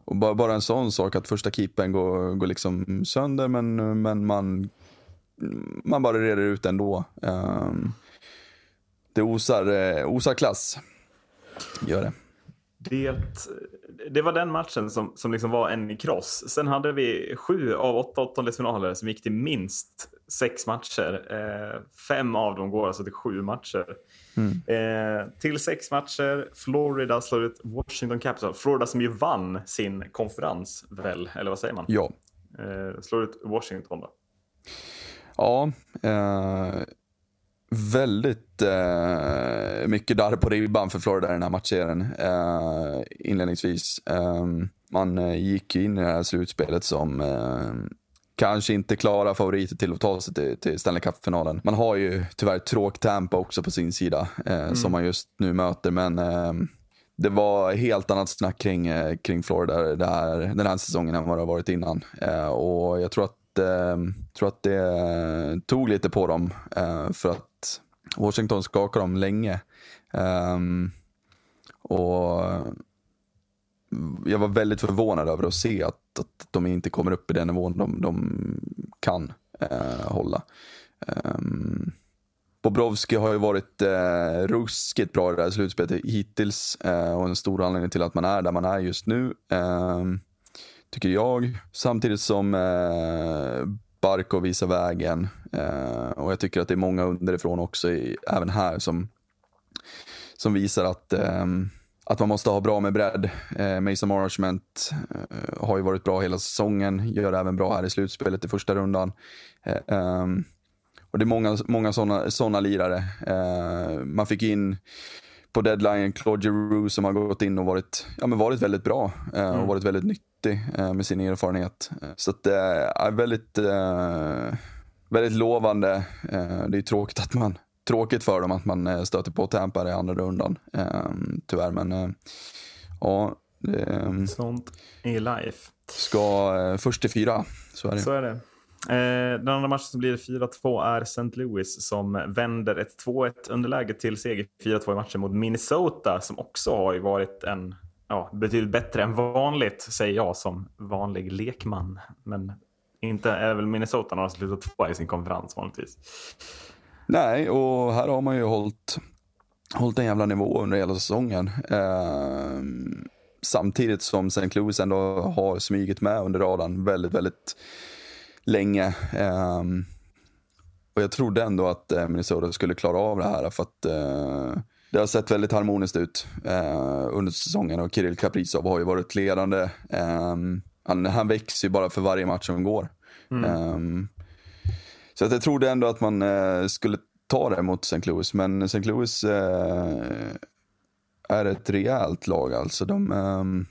och bara, bara en sån sak att första keepern går, går liksom sönder men, men man, man bara reder ut ändå. Um, det osar, eh, osar klass. Gör det. Det, det var den matchen som, som liksom var en kross. Sen hade vi sju av åtta åttondelsfinaler som gick till minst sex matcher. Eh, fem av dem går alltså till sju matcher. Eh, till sex matcher. Florida slår ut Washington Capitals. Florida som ju vann sin konferens, väl? Eller vad säger man? Ja. Eh, slår ut Washington då. Ja, eh, väldigt eh, mycket darr på ribban för Florida i den här matchserien eh, inledningsvis. Eh, man gick in i det här slutspelet som eh, kanske inte klara favoriter till att ta sig till, till Stanley Cup-finalen. Man har ju tyvärr tråk Tampa också på sin sida eh, som man just nu möter, men eh, det var helt annat snack kring, eh, kring Florida det här, den här säsongen än vad det har varit innan. Och jag tror att, eh, tror att det tog lite på dem för att Washington skakade dem länge. Um, och jag var väldigt förvånad över att se att, att de inte kommer upp i den nivån de, de kan uh, hålla. Ehm, um, Bobrovski har ju varit eh, ruskigt bra i det här slutspelet hittills eh, och en stor anledning till att man är där man är just nu. Eh, tycker jag. Samtidigt som eh, Barco visar vägen eh, och jag tycker att det är många underifrån också, i, även här, som, som visar att eh, att man måste ha bra med bredd. Eh, Mason Marchment eh, har ju varit bra hela säsongen, gör även bra här i slutspelet i första rundan. Eh, ehm, och det är många, många sådana såna lirare. Eh, man fick in på deadline Claude Giroux som har gått in och varit, ja, men varit väldigt bra och Mm. varit väldigt nyttig eh, med sin erfarenhet. Eh, Så att det är väldigt, eh, väldigt lovande. Eh, det är tråkigt att man Tråkigt för dem att man eh, stöter på Tampa i andra rundan, eh, tyvärr. Men eh, ja, det eh, Sånt är life. ska eh, först till fyra. Så är det. Så är det. Eh, den andra matchen som blir 4-2 är St. Louis som vänder ett 2-1 underläge till seger 4-2 i matchen mot Minnesota som också har varit en ja, betydligt bättre än vanligt, säger jag som vanlig lekman. Men inte är väl Minnesota några som slutat tvåa i sin konferens vanligtvis. Nej, och här har man ju hållit, hållit en jävla nivå under hela säsongen. Eh, samtidigt som St. Louis ändå har smugit med under radarn väldigt, väldigt länge. Eh, och jag trodde ändå att eh, Minnesota skulle klara av det här för att eh, det har sett väldigt harmoniskt ut eh, under säsongen och Kirill Kaprizov har ju varit ledande. Eh, han, han växer ju bara för varje match som går. Eh, så att jag trodde ändå att man eh, skulle ta det mot St. Louis, men St. Louis eh, är ett rejält lag alltså. De, ehm,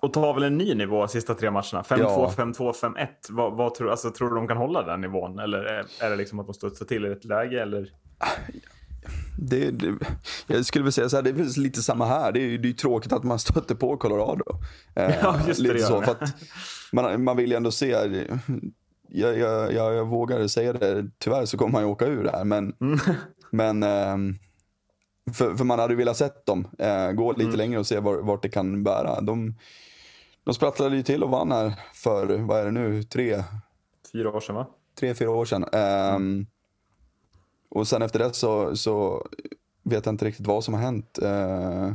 Och tar väl en ny nivå sista tre matcherna. 5-2, Ja. 5-2, 5-1. Vad, vad tror, alltså, tror du de kan hålla den nivån? Eller är, är det liksom att de studsar till i ett läge? Eller? Det, det, jag skulle väl säga så här, det är väl lite samma här. Det är ju det är tråkigt att man stöter på Colorado. Eh, Ja, just det, lite det gör så, för man, man vill ju ändå se, jag, jag, jag, jag vågar säga det, tyvärr så kommer man ju åka ur det här. Men, Mm. men ehm, för, för man hade ju velat sett dem eh, gå lite Mm. längre och se var, vart det kan bära. De, de sprattlade ju till och vann här för, vad är det nu, tre, Fyra år sedan va? tre, fyra år sedan. Ehm, och sen efter det så, så vet jag inte riktigt vad som har hänt. Uh,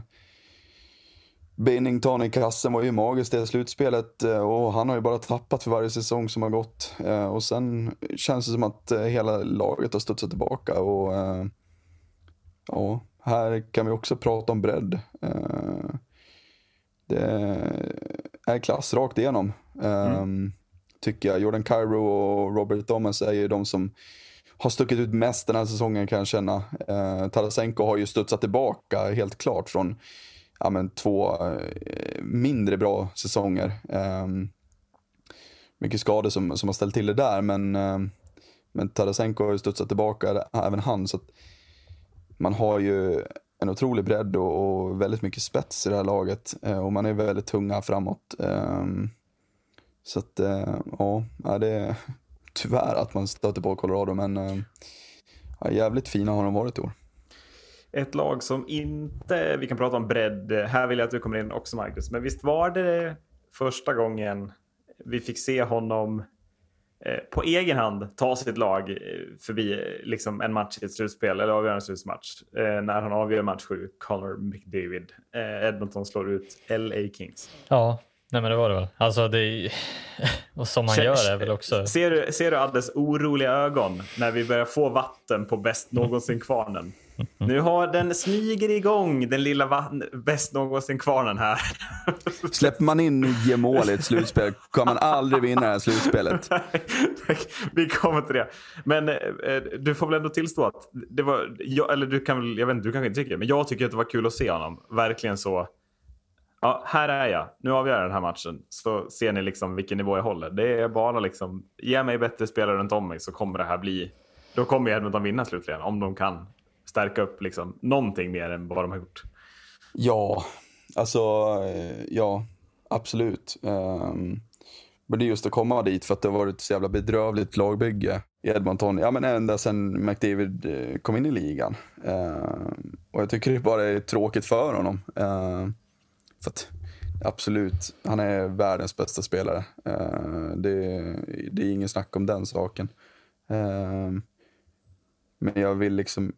Binnington i kassen var ju magiskt det slutspelet eh, och han har ju bara tappat för varje säsong som har gått. Eh, och sen känns det som att eh, hela laget har studsat tillbaka. Och eh, ja, här kan vi också prata om bredd. Eh, det är klass rakt igenom. Eh, Tycker jag. Jordan Cairo och Robert Thomas är ju de som har stuckit ut mest den här säsongen kan jag känna. Eh, Tarasenko har ju studsat tillbaka helt klart från ja, men, två eh, mindre bra säsonger. Eh, mycket skador som, som har ställt till det där men, eh, men Tarasenko har ju studsat tillbaka även han. Så att man har ju en otrolig bredd och, och väldigt mycket spets i det här laget eh, och man är väldigt tunga framåt. Eh, så att eh, ja, det tyvärr att man stöter på Colorado men eh, ja, jävligt fina har de varit i år. Ett lag som inte, vi kan prata om bredd, här vill jag att du kommer in också Marcus, men visst var det första gången vi fick se honom eh, på egen hand ta sitt lag eh, förbi liksom en match i ett slutspel, eller avgörande slutmatch, eh, när han avgör match 7, Connor McDavid. Eh, Edmonton slår ut LA Kings. Ja, nej men det var det väl. Alltså det är... Och som man gör är väl också... Ser du, ser du Addes oroliga ögon när vi börjar få vatten på bäst någonsin-kvarnen? Nu har den smyger igång, den lilla bäst någonsin-kvarnen här. Släpper man in nio mål i ett slutspel kan man aldrig vinna det här slutspelet. vi kommer till det. Men eh, du får väl ändå tillstå att det var, jag, eller du kan väl, jag vet inte, du kanske inte tycker det, men jag tycker att det var kul att se honom. Verkligen så. Ja, här är jag. Nu avgör jag den här matchen. Så ser ni liksom vilken nivå jag håller. Det är bara liksom, ge mig bättre spelare runt om mig så kommer det här bli, då kommer Edmonton vinna slutligen. Om de kan stärka upp liksom någonting mer än vad de har gjort. Ja, alltså eh, ja, absolut. Um, men det är just att komma dit för att det har varit ett så jävla bedrövligt lagbygge i Edmonton. Ja men ända sedan McDavid eh, kom in i ligan. Uh, och jag tycker det bara är tråkigt för honom. Uh, för att absolut, han är världens bästa spelare. Ehm, det, det är ingen snack om den saken. Ehm, men jag vill liksom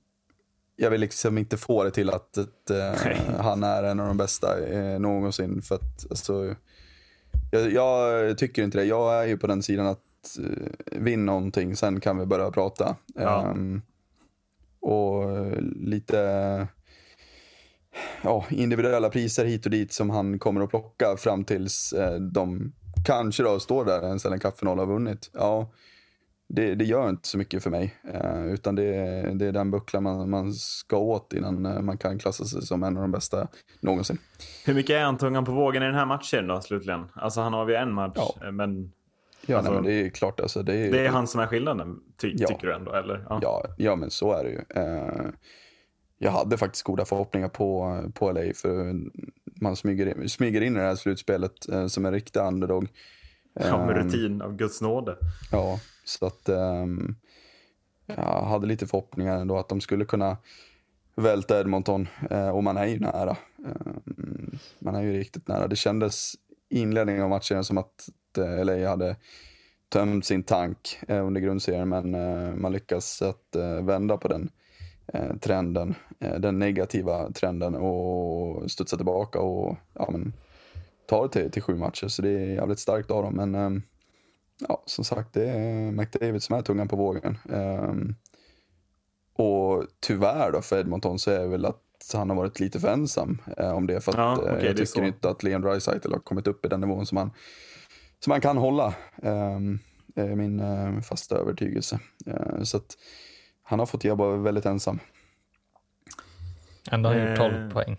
jag vill liksom inte få det till att, att eh, han är en av de bästa eh, någonsin. För att, alltså, jag, jag tycker inte det. Jag är ju på den sidan att eh, vinna någonting, sen kan vi börja prata. Ja. Ehm, och eh, lite ja, individuella priser hit och dit som han kommer att plocka fram tills eh, de kanske då står där en Stanley Cup-final har vunnit. Ja, det, det gör inte så mycket för mig. Eh, utan det, det är den bucklan man, man ska åt innan eh, man kan klassa sig som en av de bästa någonsin. Hur mycket är han tungan på vågen i den här matchen då slutligen? Alltså han har ju en match, Ja. eh, men Ja, Alltså, nej, men det är klart. Alltså, det är, det är han som är skillnaden, ty- Ja. tycker du ändå? Eller? Ja. Ja, ja, men så är det ju. Eh, jag hade faktiskt goda förhoppningar på, på LA för man smyger in, smyger in i det här slutspelet eh, som en riktig underdog. Ja, med Ehm, rutin av Guds nåde. Ja, så att ehm, jag hade lite förhoppningar ändå att de skulle kunna välta Edmonton eh, och man är ju nära. Ehm, man är ju riktigt nära. Det kändes i inledningen av matchen som att eh, LA hade tömt sin tank eh, under grundserien men man lyckas att vända på den trenden, eh, den negativa trenden och studsa tillbaka och ja, men, ta det till, till sju matcher. Så det är jävligt starkt av dem. Men ehm, ja, som sagt, det är McDavid som är tungan på vågen. Ehm, och tyvärr då för Edmonton så är det väl att han har varit lite för ensam eh, om det. För att Ja, eh, okej, jag det tycker inte att Leon Draisaitl har kommit upp i den nivån som han, som han kan hålla. Um, är min eh, fasta övertygelse. Eh, så att han har fått jobba väldigt ensam. Ändå har han gjort 12 Eh. poäng.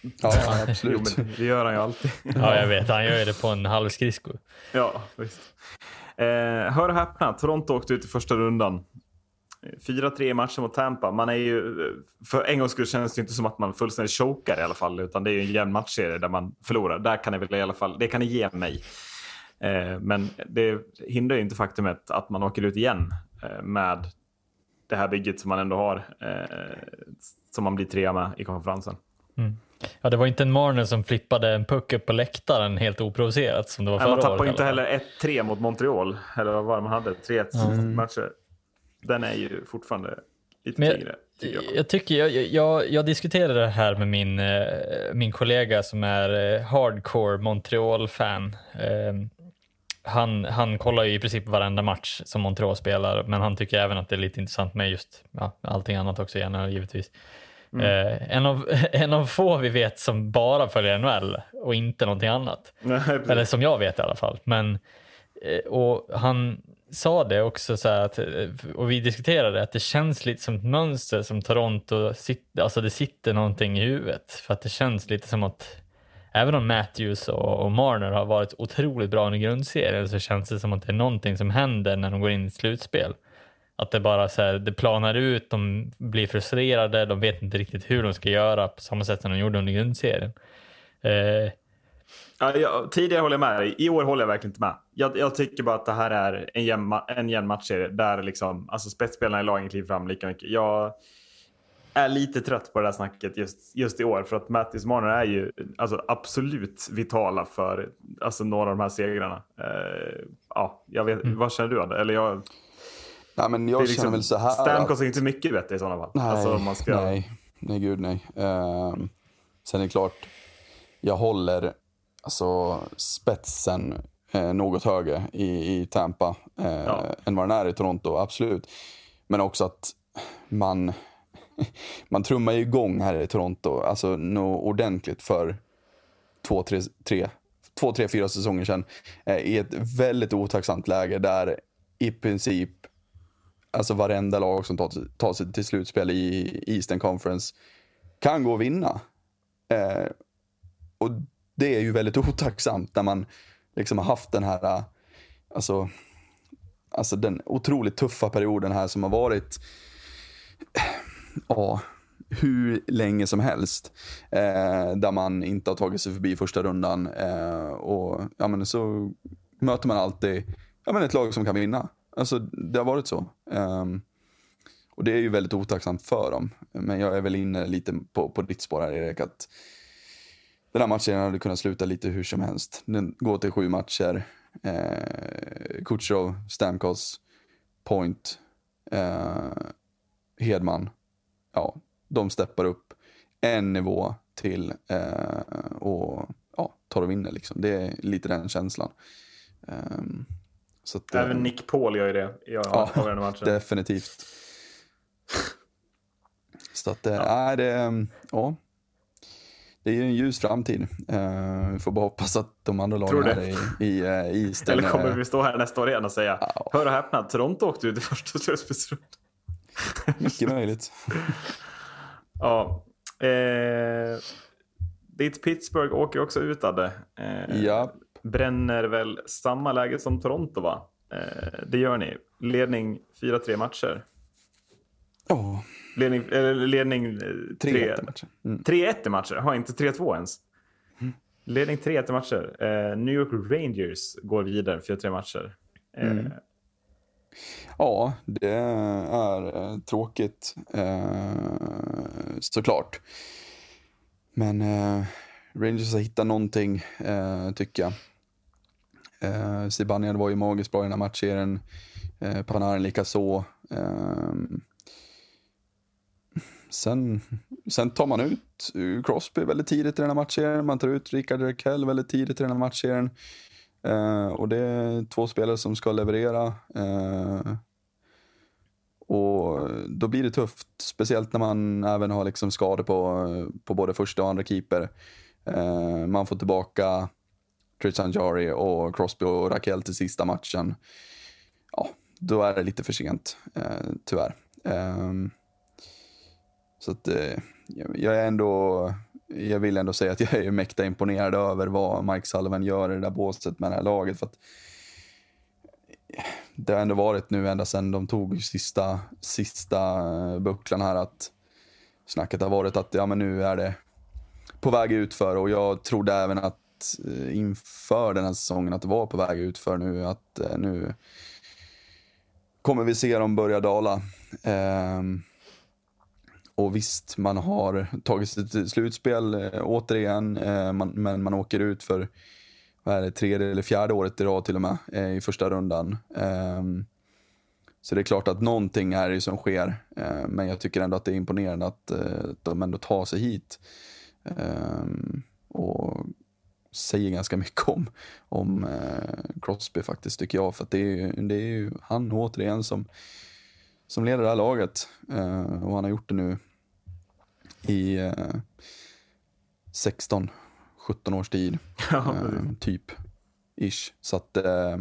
Ja, Jo, absolut. men det gör han ju alltid. Ja, jag vet. Han gör det på en halv skridsko. Ja, visst. Eh, hör och häpna, Toronto åkte ut i första rundan. 4-3 i matchen mot Tampa. Man är ju, för en gångs skull känns det inte som att man fullständigt chokar i alla fall. Utan det är ju en jämn matchserie där man förlorar. Där kan det väl i alla fall, det kan ni ge mig. Eh, men det hindrar ju inte faktumet att man åker ut igen eh, med det här bygget som man ändå har. Eh, som man blir trea med i konferensen. Ja, det var inte en Marner som flippade en puck upp på läktaren helt oprovocerat som det var Nej, förra man tappar året. inte heller 1-3 mot Montreal. Eller vad var det man hade? 3-1 matcher. Den är ju fortfarande lite Men tyngre. tycker jag. Jag, tycker, jag, jag, jag diskuterade det här med min, eh, min kollega som är eh, hardcore Montreal-fan. Han, han kollar ju i princip varenda match som Montreal spelar, men han tycker även att det är lite intressant med just ja, allting annat också gärna givetvis. Eh, en, av, en av få vi vet som bara följer NHL och inte någonting annat. Eller som jag vet i alla fall. Men, eh, och han sa det också, så att, eh, och vi diskuterade att det känns lite som ett mönster som Toronto, alltså det sitter någonting i huvudet. För att det känns lite som att även om Matthews och, och Marner har varit otroligt bra under grundserien så känns det som att det är någonting som händer när de går in i slutspel. Att det bara så här, det planar ut, de blir frustrerade, de vet inte riktigt hur de ska göra på samma sätt som de gjorde under grundserien. Eh, Ja, jag, tidigare håller jag med dig. I år håller jag verkligen inte med. Jag, jag tycker bara att det här är en jämn, en jämn matchserie där liksom, alltså spetsspelarna i lagen kliver fram lika mycket. Jag är lite trött på det där snacket just, just i år för att Mattis Marner är ju alltså, absolut vitala för alltså, några av de här segrarna. Eh, ja, jag vet, vad känner du? Eller jag, Nej, men det jag är känner liksom, väl så här. Stamkos är inte mycket bättre i sådana fall. Nej, alltså, om man ska, nej, nej gud nej. Ehm, sen är det klart, jag håller alltså, spetsen eh, något högre i, i Tampa eh, Ja. än vad den är i Toronto, absolut. Men också att man, man trummar ju igång här i Toronto, alltså något ordentligt för två, tre, tre, två, tre fyra säsonger sedan eh, i ett väldigt otacksamt läge där i princip alltså varenda lag som tar, tar sig till slutspel i Eastern Conference kan gå och vinna. Eh, och det är ju väldigt otacksamt när man liksom har haft den här, eh, alltså, alltså den otroligt tuffa perioden här som har varit, ja, hur länge som helst. Eh, där man inte har tagit sig förbi första rundan. Eh, och ja, men så möter man alltid ja, men ett lag som kan vinna. Alltså, det har varit så. Eh, och det är ju väldigt otacksamt för dem. Men jag är väl inne lite på, på ditt spår här Erik. Att den här matchen hade kunnat sluta lite hur som helst. Den går till sju matcher. Eh, Kutjerov, Stamkos, Point, eh, Hedman. Ja, de steppar upp en nivå till eh, och ja, tar och vinner. Liksom. Det är lite den känslan. Ehm, så att, eh, Även Nick Paul gör ju det i Ja, avgörande matchen. Definitivt. Så att, eh, det, eh, ja. det är ju en ljus framtid. Uh, vi får bara hoppas att de andra lagen det. här i, i uh, Eastern... Eller kommer vi stå här nästa år igen och säga, Ja. hör och häpna, Toronto åkte ut i första slutspelsrundan. Mycket möjligt. Ja. Eh, ditt Pittsburgh åker också ut Adde. Eh, Ja. Bränner väl samma läge som Toronto va? Eh, det gör ni. Ledning 4-3 matcher. Ja, Ledning, eller ledning eh, 3-1 tre- matchen. Mm. 3-1 i matcher. Har inte 3-2 ens. Ledning 3-1 i matcher. Eh, New York Rangers går vidare 4-3 matcher. Eh, Mm. Ja, det är eh, tråkigt eh, såklart. Men eh, Rangers har hittat någonting, tycker jag. Eh, Zibanejad var ju magiskt bra i den här matchserien. Eh, Panarin likaså. Eh, sen, sen tar man ut Crosby väldigt tidigt i den här matchserien. Man tar ut Rickard Rakell väldigt tidigt i den här matchserien. Eh, och det är två spelare som ska leverera. Eh, och då blir det tufft, speciellt när man även har liksom skador på, på både första och andra keeper. Eh, man får tillbaka Tristan Jari och Crosby och Rakell till sista matchen. Ja, då är det lite för sent, eh, tyvärr. Eh, så att eh, jag är ändå, jag vill ändå säga att jag är mäkta imponerad över vad Mike Sullivan gör i det där båset med det här laget. För att det har ändå varit nu ända sedan de tog sista, sista eh, bucklan här att snacket har varit att ja, men nu är det på väg ut för och jag trodde även att eh, inför den här säsongen att det var på väg ut för nu att eh, nu kommer vi se dem börja dala. Ehm, och visst, man har tagit sig till slutspel eh, återigen, eh, man, men man åker ut för vad är det, tredje eller fjärde året i rad till och med eh, i första rundan. Ehm, så det är klart att någonting är det som sker, eh, men jag tycker ändå att det är imponerande att eh, de ändå tar sig hit. Ehm, och säger ganska mycket om, om eh, Crosby faktiskt tycker jag. För att det är, ju- det är ju han återigen som, som leder det här laget. Eh, och han har gjort det nu i eh, 16, 17 års tid. ja, Eh, typ. Ish. Så att, eh,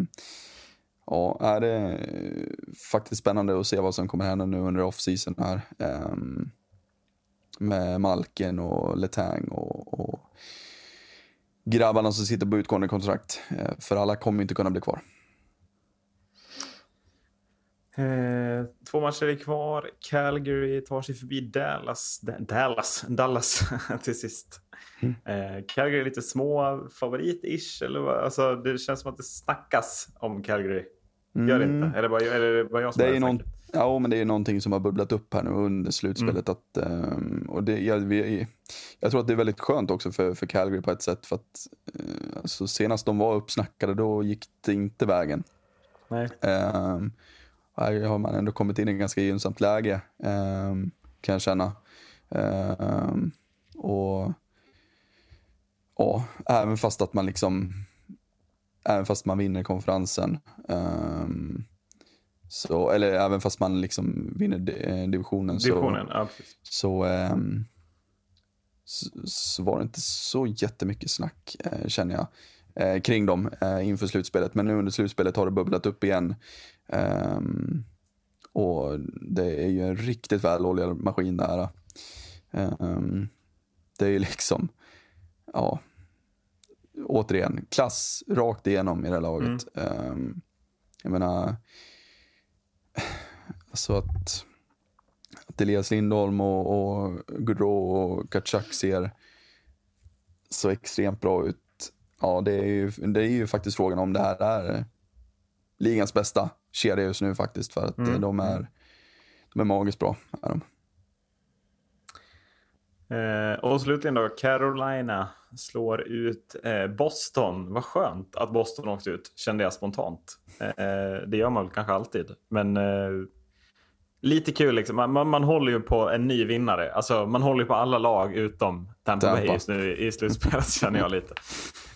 ja, är det är faktiskt spännande att se vad som kommer hända nu under off-season här. Eh, med Malken och Letang och, och grabbarna som sitter på utgående kontrakt. Eh, för alla kommer inte kunna bli kvar. Eh, två matcher är kvar. Calgary tar sig förbi Dallas. Da- Dallas, Dallas till sist. Eh, Calgary är lite små favorit-ish. Eller vad? Alltså, det känns som att det snackas om Calgary. Gör det inte? Eller bara, eller bara jag som Mm. Det är någon, ja, men det är någonting som har bubblat upp här nu under slutspelet. Att, ehm, och det, jag, vi, jag tror att det är väldigt skönt också för, för Calgary på ett sätt. För att, eh, alltså, senast de var uppsnackade då gick det inte vägen. Nej. Um, här har man ändå kommit in i ett ganska gynnsamt läge, ehm, kan jag känna. Ehm, och ja, även fast att man liksom, även fast man vinner konferensen, ehm, så, eller även fast man liksom vinner di- eh, divisionen, Divisionen, så, ja så, ehm, så, så var det inte så jättemycket snack, eh, känner jag, eh, kring dem eh, inför slutspelet. Men nu under slutspelet har det bubblat upp igen. Ehm, och det är ju en riktigt väloljad maskin där. Ehm, det är ju liksom, ja, återigen, klass rakt igenom i det här laget. Ehm, jag menar, alltså att, att Elias Lindholm och, och Gaudreau och Kachak ser så extremt bra ut. Ja, det är, ju, det är ju faktiskt frågan om det här är ligans bästa kedja just nu faktiskt. För att eh, de, är, de är magiskt bra. Är de. Eh, och slutligen då, Carolina slår ut eh, Boston. Vad skönt att Boston åkte ut, kände jag spontant. Eh, det gör man väl kanske alltid. Men eh, lite kul liksom. Man, man, man håller ju på en ny vinnare. Alltså, man håller ju på alla lag utom Tampa, Tampa. Bay just nu i slutspelet känner jag lite.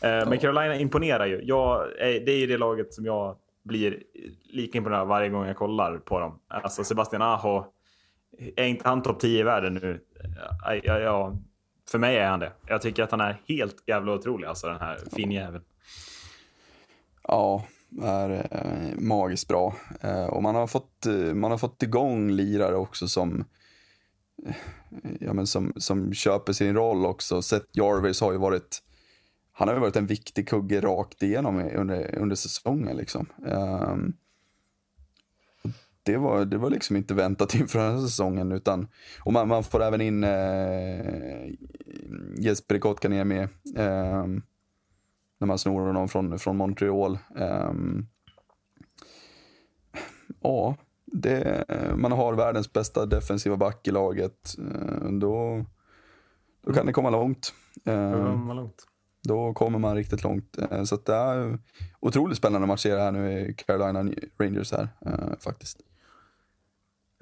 Eh, men Carolina imponerar ju. Jag, det är ju det laget som jag blir lika imponerad varje gång jag kollar på dem. Alltså Sebastian Aho, är inte han topp 10 i världen nu? Ja, ja, ja. För mig är han det. Jag tycker att han är helt jävla otrolig, alltså den här finnjäveln. Ja, är eh, magiskt bra. Eh, och man har, fått, eh, man har fått igång lirare också som, ja, men som, som köper sin roll också. Seth Jarvis har ju varit, han har ju varit en viktig kugge rakt igenom under, under säsongen. Liksom. Ehm, det, var, det var liksom inte väntat inför den här säsongen. Utan, och man, man får även in eh, Jesper Kotkaniemi. ehm, när man snor honom från, från Montreal. Ehm, ja, det, man har världens bästa defensiva back i laget. eh, då, då kan det komma långt. Ehm, Mm. Vad långt. Då kommer man riktigt långt. Eh, så att det är otroligt spännande match det här nu i Carolina Rangers här eh, faktiskt.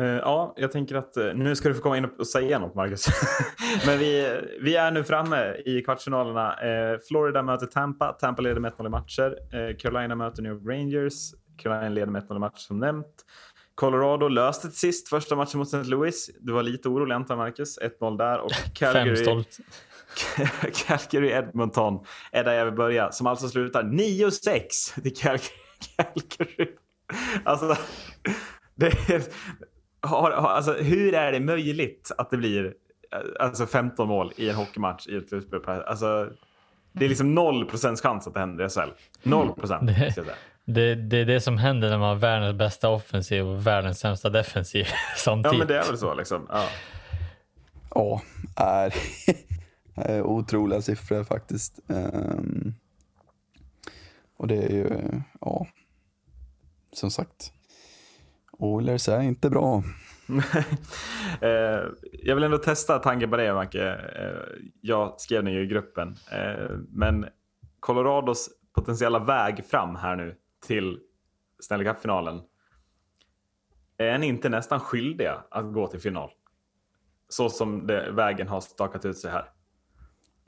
Eh, Ja, jag tänker att nu ska du få komma in och säga något, Marcus. Men vi, vi är nu framme i kvartsfinalerna. Florida möter Tampa. Tampa leder med 1-0 i matcher. Carolina möter New York Rangers. Carolina leder med 1-0 i matcher som nämnt. Colorado löste till sist första matchen mot St. Louis. Du var lite orolig antar Marcus. 1-0 där. Och Calgary, stolt. Calgary Edmonton är där jag vill börja. Som alltså slutar 9-6 till Calgary. Alltså, det är, har, har, alltså, hur är det möjligt att det blir alltså 15 mål i en hockeymatch i ett slutspel? Alltså, det är liksom 0% chans att det händer i SHL. 0% ska jag Det- säga. Det, det är det som händer när man har världens bästa offensiv och världens sämsta defensiv Ja, samtidigt. men det är väl så liksom. Ja. Ja, är, Eh, otroliga siffror faktiskt. Ehm, och det är ju, ja, som sagt. Oilers är inte bra. Eh, jag vill ändå testa tanken på det, Macke. Eh, jag skrev den ju i gruppen. Men Colorados potentiella väg fram här nu till Stanley Cup-finalen. Är ni inte nästan skyldiga att gå till final? Så som det, vägen har stakat ut sig här.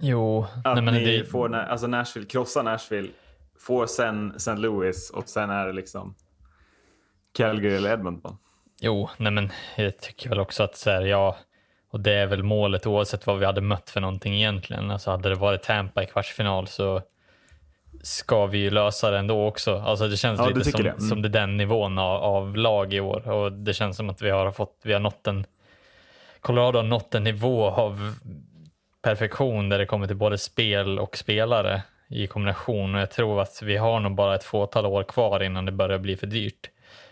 Jo, Att nej, men ni det, får alltså Nashville, krossa Nashville, får sen St. Louis och sen är det liksom Calgary eller Edmonton. jo, nej men jag tycker väl också att så här, ja, och det är väl målet oavsett vad vi hade mött för någonting egentligen. Alltså hade det varit Tampa i kvartsfinal så ska vi ju lösa det ändå också. Alltså det känns Ja, lite som det. Mm. som det är den nivån av, av lag i år och det känns som att vi har fått, vi har nått en Colorado har nått en nivå av perfektion där det kommer till både spel och spelare i kombination och jag tror att vi har nog bara ett fåtal år kvar innan det börjar bli för dyrt.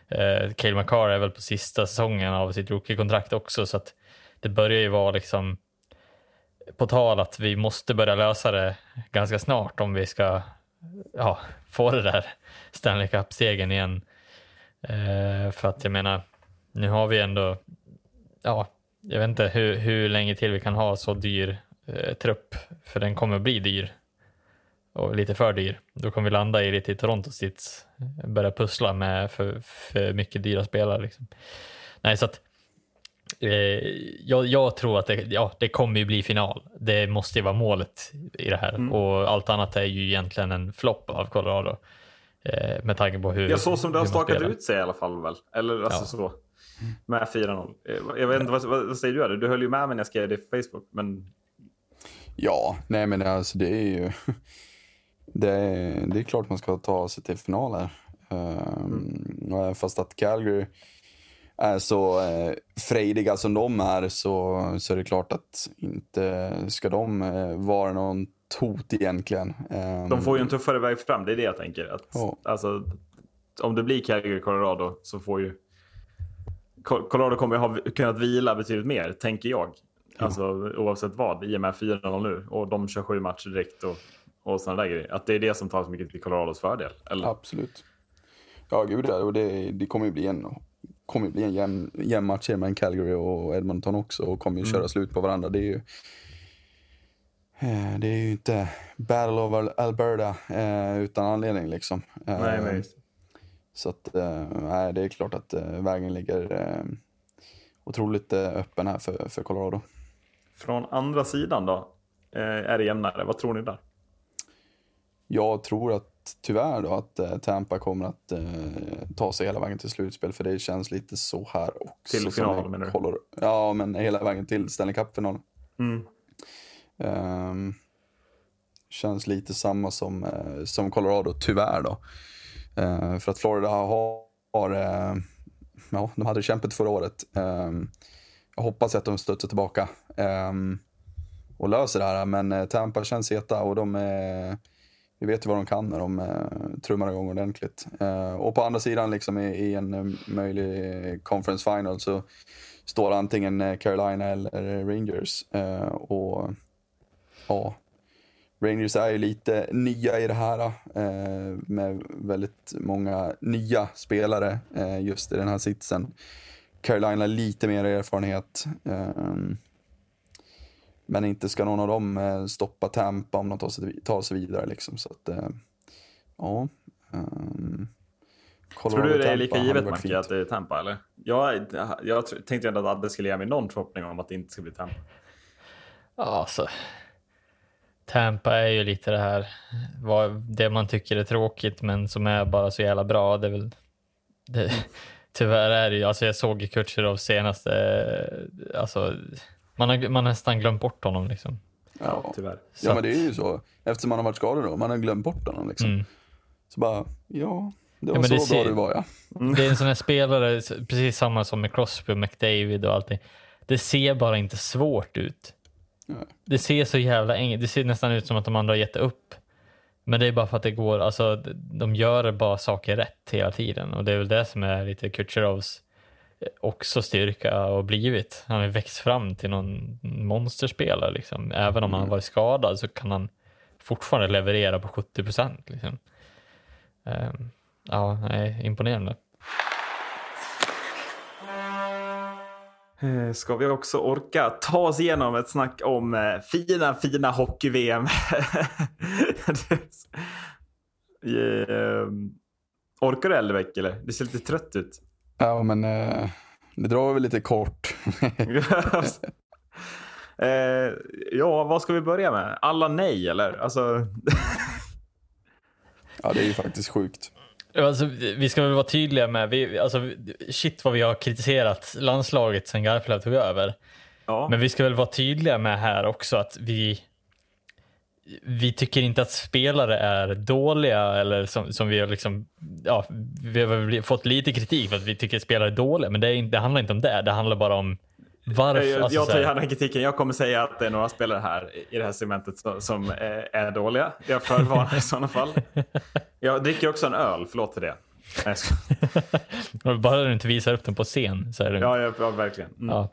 Eh, Cale McCarr är väl på sista säsongen av sitt rookie-kontrakt också så att det börjar ju vara liksom på tal att vi måste börja lösa det ganska snart om vi ska ja, få det där Stanley Cup-segern igen. Eh, för att jag menar, nu har vi ändå, ja, jag vet inte hur, hur länge till vi kan ha så dyr eh, trupp, för den kommer bli dyr och lite för dyr. Då kommer vi landa i lite i Toronto sits, börja pussla med för, för mycket dyra spelare. Liksom. Nej, så att eh, jag, jag tror att det, ja, det kommer ju bli final. Det måste ju vara målet i det här och allt annat är ju egentligen en flopp av Colorado. Eh, med tanke på hur Ja, så som det har stakat ut sig i alla fall väl? Eller alltså Ja. så. Med 4-0. Eh, Jag vet inte, vad, vad, säger du? Du höll ju med mig när jag skrev det på Facebook. Men Ja, nej men alltså det är ju... Det är, det är klart man ska ta sig till final här. Ehm, även Fast att Calgary är så eh, frejdiga som de är så, så är det klart att inte ska de eh, vara någon hot egentligen. Ehm, de får ju en tuffare väg fram. Det är det jag tänker. Att, Ja. alltså, om det blir Calgary Colorado så får ju Col- Colorado kommer ju ha kunnat vila betydligt mer, tänker jag. Alltså oavsett vad, i och med 4-0 nu. Och de kör sju matcher direkt och, och sådana där grejer. Att det är det som tar så mycket till Colorados fördel. Eller? Absolut. Ja, gud ja. Och det, det kommer ju bli en, kommer ju bli en jämn, jämn match mellan Calgary och Edmonton också och kommer ju köra slut på varandra. Det är ju, eh, det är ju inte Battle of Al- Alberta eh, utan anledning liksom. Eh, Nej, nej. Så att, eh, det är klart att eh, vägen ligger eh, otroligt öppen här för, för Colorado. Från andra sidan då? Eh, är det jämnare? Vad tror ni där? Jag tror att tyvärr då att eh, Tampa kommer att eh, ta sig hela vägen till slutspel för det känns lite så här också. Till som final, i menar du? Color- Ja, men hela vägen till Stanley Cup-final. Mm. Ehm, känns lite samma som, eh, som Colorado, tyvärr då. Eh, för att Florida har, har eh, ja, de hade kämpat förra året. Jag hoppas att de studsar tillbaka um, och löser det här. Men eh, Tampa känns heta och de är, vi vet ju vad de kan när de uh, trummar igång ordentligt. Uh, och på andra sidan liksom i, i en möjlig conference final så står antingen Carolina eller Rangers. Uh, och ja, Rangers är ju lite nya i det här uh, med väldigt många nya spelare uh, just i den här sitsen. Carolina lite mer erfarenhet. Eh, men inte ska någon av dem eh, stoppa Tampa om de tar sig, tar sig vidare. Liksom. Så att, eh, ja. ehm, Tror Colorado du det är Tampa lika hade givet Macke fint. att det är Tampa eller? Jag, jag tr- tänkte ändå att Adde skulle ge mig någon förhoppning om att det inte ska bli Tampa. Ja, alltså. Tampa är ju lite det här, vad, det man tycker är tråkigt men som är bara så jävla bra. Det är väl, det, tyvärr är det ju, alltså jag såg Kutjerov senaste, eh, alltså man har, man har nästan glömt bort honom liksom. Ja, Tyvärr. Så ja men det är ju så. Eftersom man har varit skadad då, man har glömt bort honom liksom. Mm. Så bara, ja, det var men så det bra du var ja. Det är en sån här spelare, precis samma som med Crosby och McDavid och allting. Det ser bara inte svårt ut. Nej. Det ser så jävla enkelt, det ser nästan ut som att de andra har gett upp. Men det är bara för att det går, alltså de gör bara saker rätt hela tiden och det är väl det som är lite Kutjerovs eh, också styrka och blivit. Han har växt fram till någon monsterspelare liksom. Även om han har varit skadad så kan han fortfarande leverera på 70 procent liksom. Ehm, ja, nej, imponerande. Ska vi också orka ta oss igenom ett snack om eh, fina, fina hockey-VM? Eh, Orkar du Ellebäck eller? Det ser lite trött ut. Ja men eh, det drar väl lite kort. eh, ja, vad ska vi börja med? Alla nej eller? Alltså, ja det är ju faktiskt sjukt. Alltså, vi ska väl vara tydliga med, vi, alltså, shit vad vi har kritiserat landslaget sen Garpenlöv tog över. ja. Men vi ska väl vara tydliga med här också att vi, vi tycker inte att spelare är dåliga eller som, som vi har liksom, ja, vi har fått lite kritik för att vi tycker att spelare är dåliga, men det, är det handlar inte om det. Det handlar bara om varför. jag, alltså, jag så tar gärna kritiken. Jag kommer säga att det är några spelare här i det här segmentet som, som eh, är dåliga. Jag förvarnar i sådana fall. Jag dricker också en öl, förlåt för det. Bara du inte visar upp den på scen så är det Ja, ja, verkligen. Mm. ja.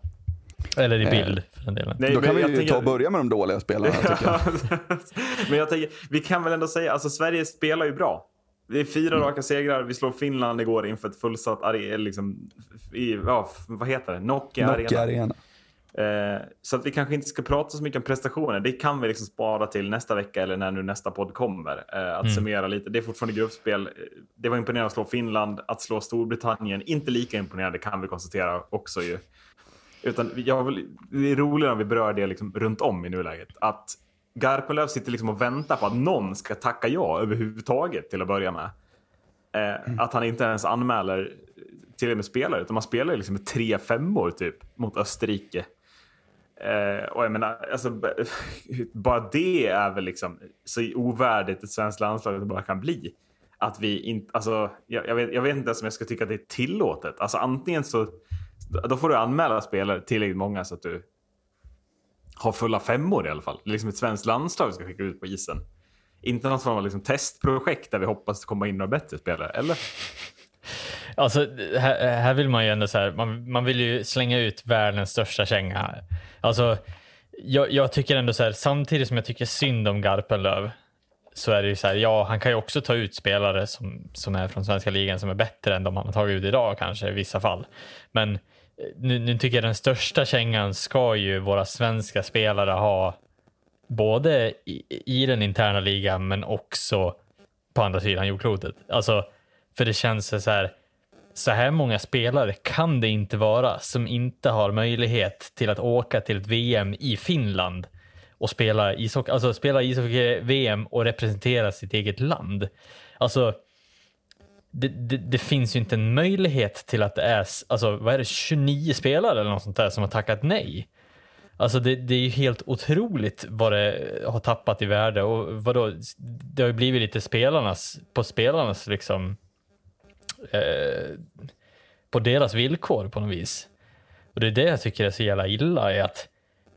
Eller i bild för den delen. Nej, Då kan vi ju tänker- ta och börja med de dåliga spelarna tycker jag. Men jag tänker, vi kan väl ändå säga, alltså Sverige spelar ju bra. Det är fyra Mm. raka segrar, vi slår Finland igår inför ett fullsatt are- liksom, i, ja, vad heter det? Nokia, Nokia Arena. Arena. Eh, så att vi kanske inte ska prata så mycket om prestationer. Det kan vi liksom spara till nästa vecka eller när nu nästa podd kommer. Eh, att Mm. summera lite. Det är fortfarande gruppspel. Eh, Det var imponerande att slå Finland, att slå Storbritannien. Inte lika imponerande kan vi konstatera också ju. Utan jag vill, det är roligare om vi berör det liksom runt om i nuläget. Att Garpenlöv sitter liksom och väntar på att någon ska tacka ja överhuvudtaget till att börja med. Eh, Att han inte ens anmäler till och med spelare, utan man spelar ju liksom med tre femmor typ mot Österrike. Eh, och jag menar, alltså, bara det är väl liksom så ovärdigt ett svenskt landslag det bara kan bli. Att vi inte, alltså, jag, jag, vet, jag vet inte ens om jag ska tycka att det är tillåtet. Alltså antingen så, då får du anmäla spelare tillräckligt många så att du har fulla femmor i alla fall. Det är liksom ett svenskt landslag vi ska skicka ut på isen. Inte något form av liksom testprojekt där vi hoppas komma in några bättre spelare, eller? Alltså, här, här vill man ju ändå så här, man, man vill ju slänga ut världens största känga. Alltså, jag, jag tycker ändå så här, samtidigt som jag tycker synd om Garpenlöv, så är det ju så här, ja, han kan ju också ta ut spelare som, som är från svenska ligan som är bättre än de han har tagit ut idag kanske i vissa fall. Men nu, nu tycker jag den största kängan ska ju våra svenska spelare ha både i, i den interna ligan men också på andra sidan jordklotet. Alltså, för det känns så här, så här många spelare kan det inte vara som inte har möjlighet till att åka till ett VM i Finland och spela ishockey, alltså spela ishockey-VM och representera sitt eget land. Alltså, det, det, det finns ju inte en möjlighet till att det är, alltså vad är det, 29 spelare eller något sånt där som har tackat nej. Alltså det, det är ju helt otroligt vad det har tappat i värde och vadå, det har ju blivit lite spelarnas, på spelarnas liksom, eh, på deras villkor på något vis. Och det är det jag tycker är så jävla illa, är att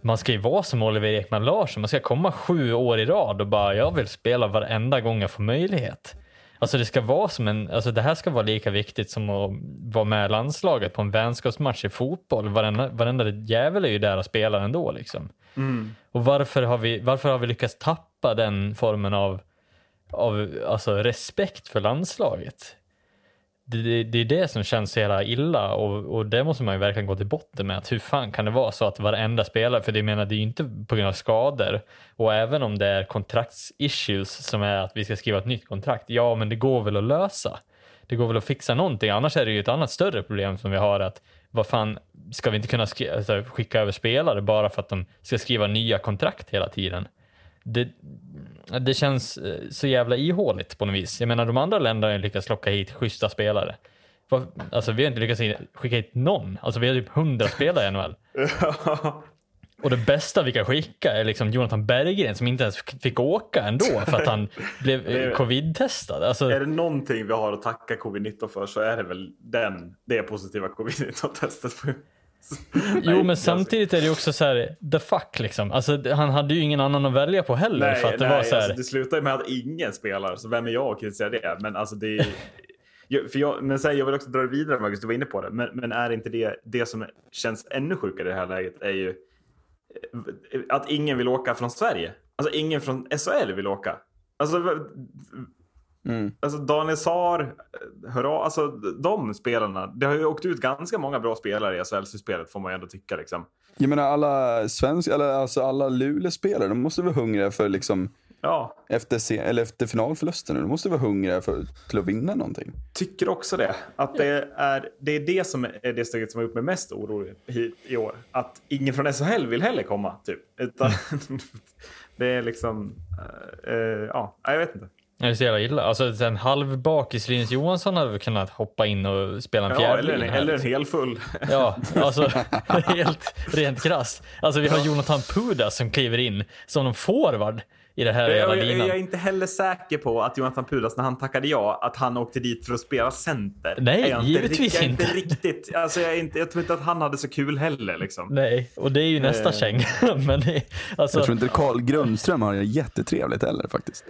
man ska ju vara som Oliver Ekman Larsson, man ska komma sju år i rad och bara, jag vill spela varenda gång jag får möjlighet. Alltså det ska vara som en, alltså det här ska vara lika viktigt som att vara med i landslaget på en vänskapsmatch i fotboll. Varenda, varenda jävel är ju där och spelar ändå liksom. Och varför har, vi, varför har vi lyckats tappa den formen av, av alltså respekt för landslaget? Det, det, är det som känns så jävla illa och, och det måste man ju verkligen gå till botten med. Att hur fan kan det vara så att varenda spelare, för det menar det är ju inte på grund av skador och även om det är kontraktsissues som är att vi ska skriva ett nytt kontrakt, ja men det går väl att lösa. Det går väl att fixa någonting, annars är det ju ett annat större problem som vi har att vad fan, ska vi inte kunna alltså, skicka över spelare bara för att de ska skriva nya kontrakt hela tiden? Det, det känns eh, så jävla ihåligt på något vis. Jag menar de andra länderna har lyckats locka hit schyssta spelare. Alltså vi har inte lyckats skicka hit någon. Alltså vi har typ 100 spelare i NHL. Och det bästa vi kan skicka är liksom Jonathan Berggren som inte ens fick åka ändå för att han blev eh, covid-testad. Alltså, Är det någonting vi har att tacka covid-19 för så är det väl den, det positiva covid-19-testet. jo, men samtidigt är det också så här, the fuck liksom. Alltså, han hade ju ingen annan att välja på heller. Nej, för att det nej var så här, alltså, det slutar ju med att ingen spelar, så vem är jag att kritisera det? Men alltså det är... För jag, men sen, jag vill också dra det vidare, Marcus, du var inne på det. Men, men är inte det, det som känns ännu sjukare i det här läget är ju eh, att ingen vill åka från Sverige. Alltså ingen från SHL vill åka. Alltså, Mm. alltså Daniel Saar, hurra, alltså de spelarna. Det har ju åkt ut ganska många bra spelare i SHL-spelet får man ju ändå tycka. Liksom. Jag menar alla svenska, eller alltså alla Luleå-spelare, de måste vara hungriga för liksom Ja, efter, eller efter finalförlusten. De måste vara hungriga för, till att vinna någonting. tycker också det. Att det är det, är det som är det steget som har gjort mig mest orolig i, i år. Att ingen från SHL vill heller komma. Typ. Utan, det är liksom... eh, eh, ja, jag vet inte. Det är så jävla illa. Alltså en halvbakis Linus Johansson hade kunnat hoppa in och spela en Ja, fjärde eller, en, eller en liksom. helfull. Ja, alltså helt rent krasst. Alltså vi har Jonathan Pudas som kliver in som någon forward i det här Jag, jag, jag är inte heller säker på att Jonathan Pudas, när han tackade ja, att han åkte dit för att spela center. Nej, jag givetvis inte. inte. riktigt. Alltså, jag, är inte jag tror inte att han hade så kul heller. Liksom. Nej, och det är ju nästa Eh. käng. Men det, alltså, Jag tror inte Carl Grundström har det jättetrevligt heller faktiskt.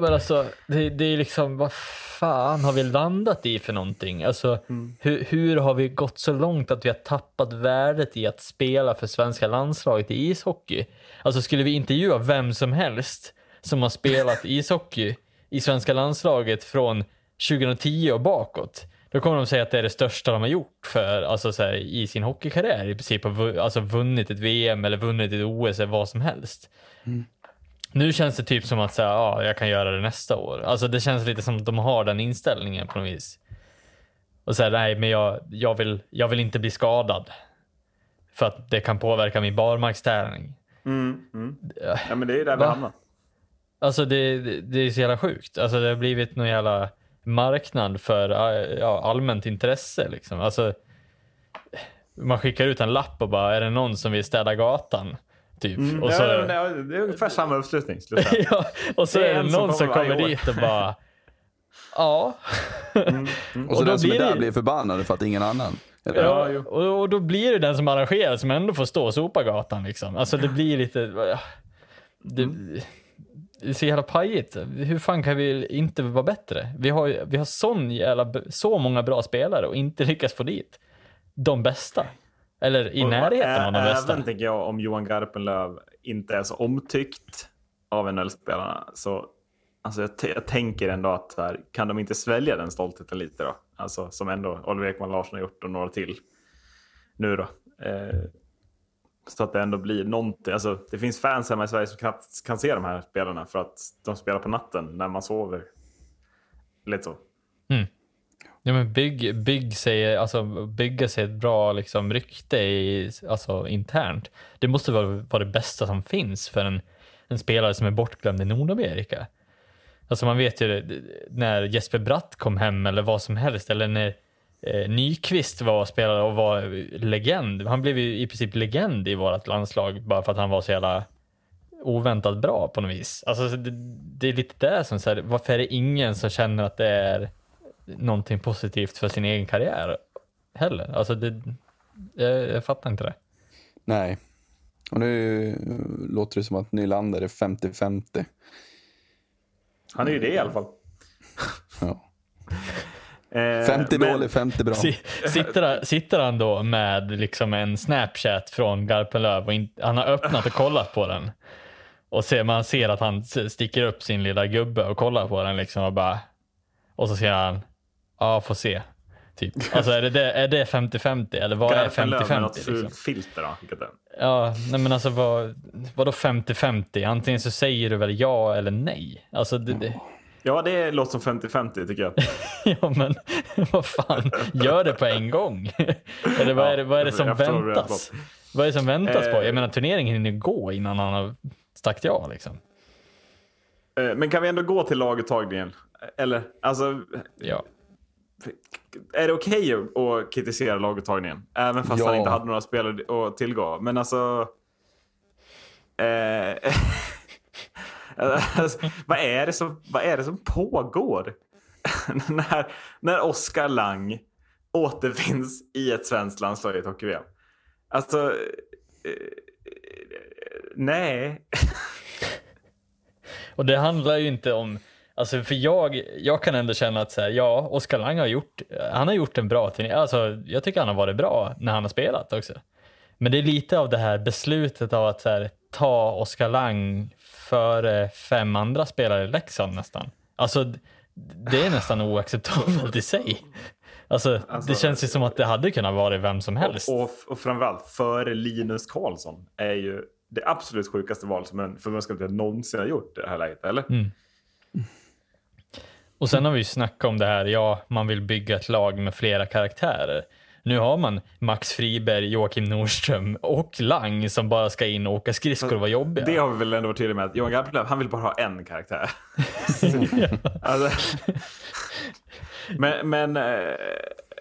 men alltså, det, det är liksom, vad fan har vi landat i för någonting? Alltså, hur, hur har vi gått så långt att vi har tappat värdet i att spela för svenska landslaget i ishockey? Alltså skulle vi intervjua vem som helst som har spelat ishockey i svenska landslaget från 2010 och bakåt, då kommer de säga att det är det största de har gjort för, alltså så här, i sin hockeykarriär. I princip alltså, vunnit ett VM eller vunnit ett OS eller vad som helst. Nu känns det typ som att säga, ja, jag kan göra det nästa år. Alltså det känns lite som att de har den inställningen på något vis. Och säga, nej, men jag, jag, vill, jag vill inte bli skadad. För att det kan påverka min barmarkstävling. Mm, mm. Ja, men det är ju där vi hamnar. Alltså det, det, det är så jävla sjukt. Alltså det har blivit någon jävla marknad för ja, allmänt intresse liksom. Alltså, man skickar ut en lapp och bara, är det någon som vill städa gatan? Typ. Mm, och ja, så, ja, men det är- det är ungefär samma uppslutning. ja, och så Det är är det som någon som kommer varje kommer dit och bara, ja. Och så då den som är där blir förbannad för att ingen annan. Eller? Ja, jo. och, och då blir det den som arrangerar som ändå får stå och sopa gatan liksom. Alltså det blir lite... Det, det är så jävla pajigt. Hur fan kan vi inte vara bättre? Vi har, vi har sån jävla, så många bra spelare och inte lyckas få dit de bästa. Eller i Och närheten av de bästa. Även tänker jag om Johan Garpenlöv inte är så omtyckt av NHL-spelarna. Så alltså, jag, jag tänker ändå att här, kan de inte svälja den stoltheten lite då? Alltså som ändå Oliver Ekman Larsson har gjort och några till nu då. Eh, så att det ändå blir någonting. Alltså, det finns fans hemma i Sverige som knappt kan se de här spelarna för att de spelar på natten när man sover. Lite så. Mm. Ja, men bygg, bygg sig, alltså, bygga sig ett bra liksom, rykte i, alltså, internt. Det måste vara, vara det bästa som finns för en, en spelare som är bortglömd i Nordamerika. Alltså man vet ju det, när Jesper Bratt kom hem eller vad som helst eller när eh, Nyqvist var spelare och var legend. Han blev ju i princip legend i vårt landslag bara för att han var så jävla oväntat bra på något vis. Alltså, det, det är lite det som så här, varför är det ingen som känner att det är någonting positivt för sin egen karriär heller? Alltså, det, jag, jag fattar inte det. Nej. Och nu låter det som att Nylander är 50-50. Han är ju det i alla fall. Ja. Eh, 50 men- dålig, 50 bra. Si- Sitter, han- sitter han då med liksom en Snapchat från Garpenlöv och in, han har öppnat och kollat på den och ser, man ser att han sticker upp sin lilla gubbe och kollar på den liksom och bara och så säger han ja, får se. Typ. Alltså är det, det, är det 50-50 eller vad är Garpenlöv med något 50-50? fult Liksom? filter in. Ja, nej men alltså vad, vadå 50-50? Antingen så säger du väl ja eller nej. Alltså det, det, Ja, det låter som 50-50 tycker jag. Ja men vad fan, gör det på en gång. Eller vad är det, vad är det som väntas? Vad är det som väntas på? Eh. Jag menar turneringen hinner gå innan han har sagt ja liksom. Eh, Men kan vi ändå gå till laguttagningen? Eller, alltså, Ja. Är det okej att- att kritisera laguttagningen? Även fast Ja. han inte hade några spelare att tillgå. Men alltså... Eh, alltså vad, är det som, vad är det som pågår? när, när Oskar Lang återfinns i ett svenskt landslag i ett hockey-VM. Alltså... Eh, nej. Och det handlar ju inte om, alltså för jag, jag kan ändå känna att så här, ja, Oskar Lang har gjort, han har gjort en bra turnering. Alltså jag tycker han har varit bra när han har spelat också. Men det är lite av det här beslutet av att här, ta Oskar Lang före fem andra spelare i Leksand nästan. Alltså det är nästan oacceptabelt i sig. Alltså, Alltså- det känns ju som att det hade kunnat vara vem som helst. Och, och, och framförallt före Linus Karlsson är ju det absolut sjukaste val som en förbundskapten någonsin har gjort i det här läget, eller? Mm. Och sen har vi ju snackat om det här, ja, man vill bygga ett lag med flera karaktärer. Nu har man Max Friberg, Joakim Nordström och Lang som bara ska in och åka skridskor och vara jobbiga. Det har vi väl ändå varit tydliga med att Johan Garpenlöv, han vill bara ha en karaktär. alltså, men, men eh,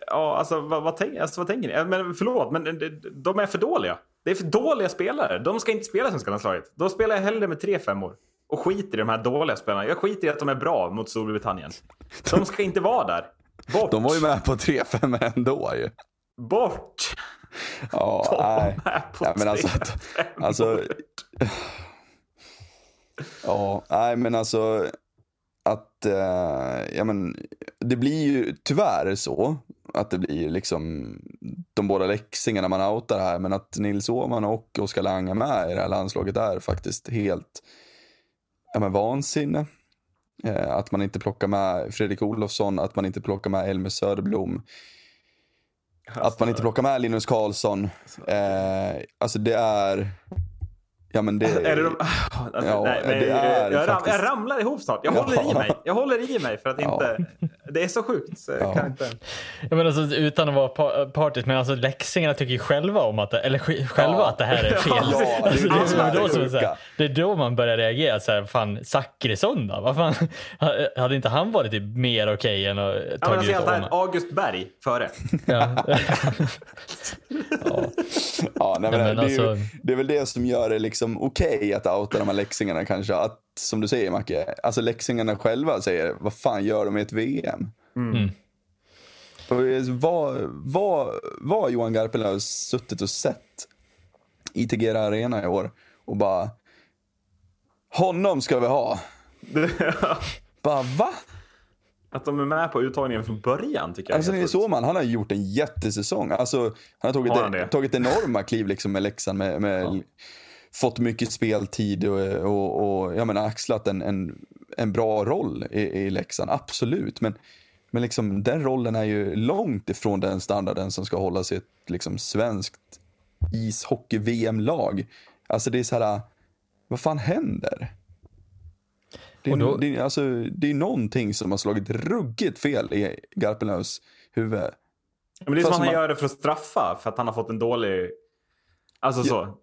ja, alltså, vad, vad, tänk, alltså, vad tänker ni? Eh, Men, förlåt, men de, de är för dåliga. Det är för dåliga spelare. De ska inte spela i svenska landslaget. Då spelar jag hellre med tre femmor. Och skiter i de här dåliga spelarna. Jag skiter i att de är bra mot Storbritannien. De ska inte vara där. Bort! De var ju med på 3-5 ändå ju. Bort! Ja, De var nej. med på nej men alltså, alltså Ja, nej men alltså att, eh, ja men det blir ju tyvärr så att det blir liksom de båda läxingarna man outar här men att Nils Åhman och Oskar Lang är med i det här landslaget är faktiskt helt ja, men vansinne. Eh, att man inte plockar med Fredrik Olofsson, att man inte plockar med Elmer Söderblom. Att man inte plockar med Linus Karlsson. Eh, alltså det är... Ja men det... Är det de... Alltså, Ja, nej, men det är jag, ram, faktiskt- jag ramlar ihop snart. Jag Ja. håller i mig. Jag håller i mig för att Ja. inte... Det är så sjukt. Så Ja. kan inte... Jag menar, alltså, utan att vara pa- partisk, men alltså läxingarna tycker ju själva om att det, eller själva Ja. att det här är fel. Ja, det är alltså, det som är då det som är så här, sjuka. det är då man börjar reagera. Så här, fan, Zachrisson då? Vad fan? Hade inte han varit typ mer okej än att Ja, men alltså, ut Åhman? August Berg före. Ja. ja. Ja, nej, men Ja, men det, är alltså- det är väl det som gör det liksom okej att outa de här läxingarna kanske. Att, som du säger Macke, alltså läxingarna själva säger vad fan gör de i ett VM? Mm. Och Vad, vad, vad har Johan Garpenlöv suttit och sett i Tegera Arena i år och bara honom ska vi ha. Bara va? Att de är med på uttagningen från början tycker jag Alltså är helt Nils sjukt. Åhman, han har gjort en jättesäsong. Alltså, han har tagit, Har han det? tagit enorma kliv liksom med Leksand. Med, med, Fått mycket speltid och, och, och jag menar, axlat en, en, en bra roll i, i Leksand. Absolut. Men, men liksom, den rollen är ju långt ifrån den standarden som ska hållas i ett liksom, svenskt ishockey-VM-lag. Alltså det är så här, vad fan händer? Det är, då- det, är- alltså, det är någonting som har slagit ruggigt fel i Garpenlövs huvud. Men det är som att han gör det för att straffa för att han har fått en dålig... Alltså så.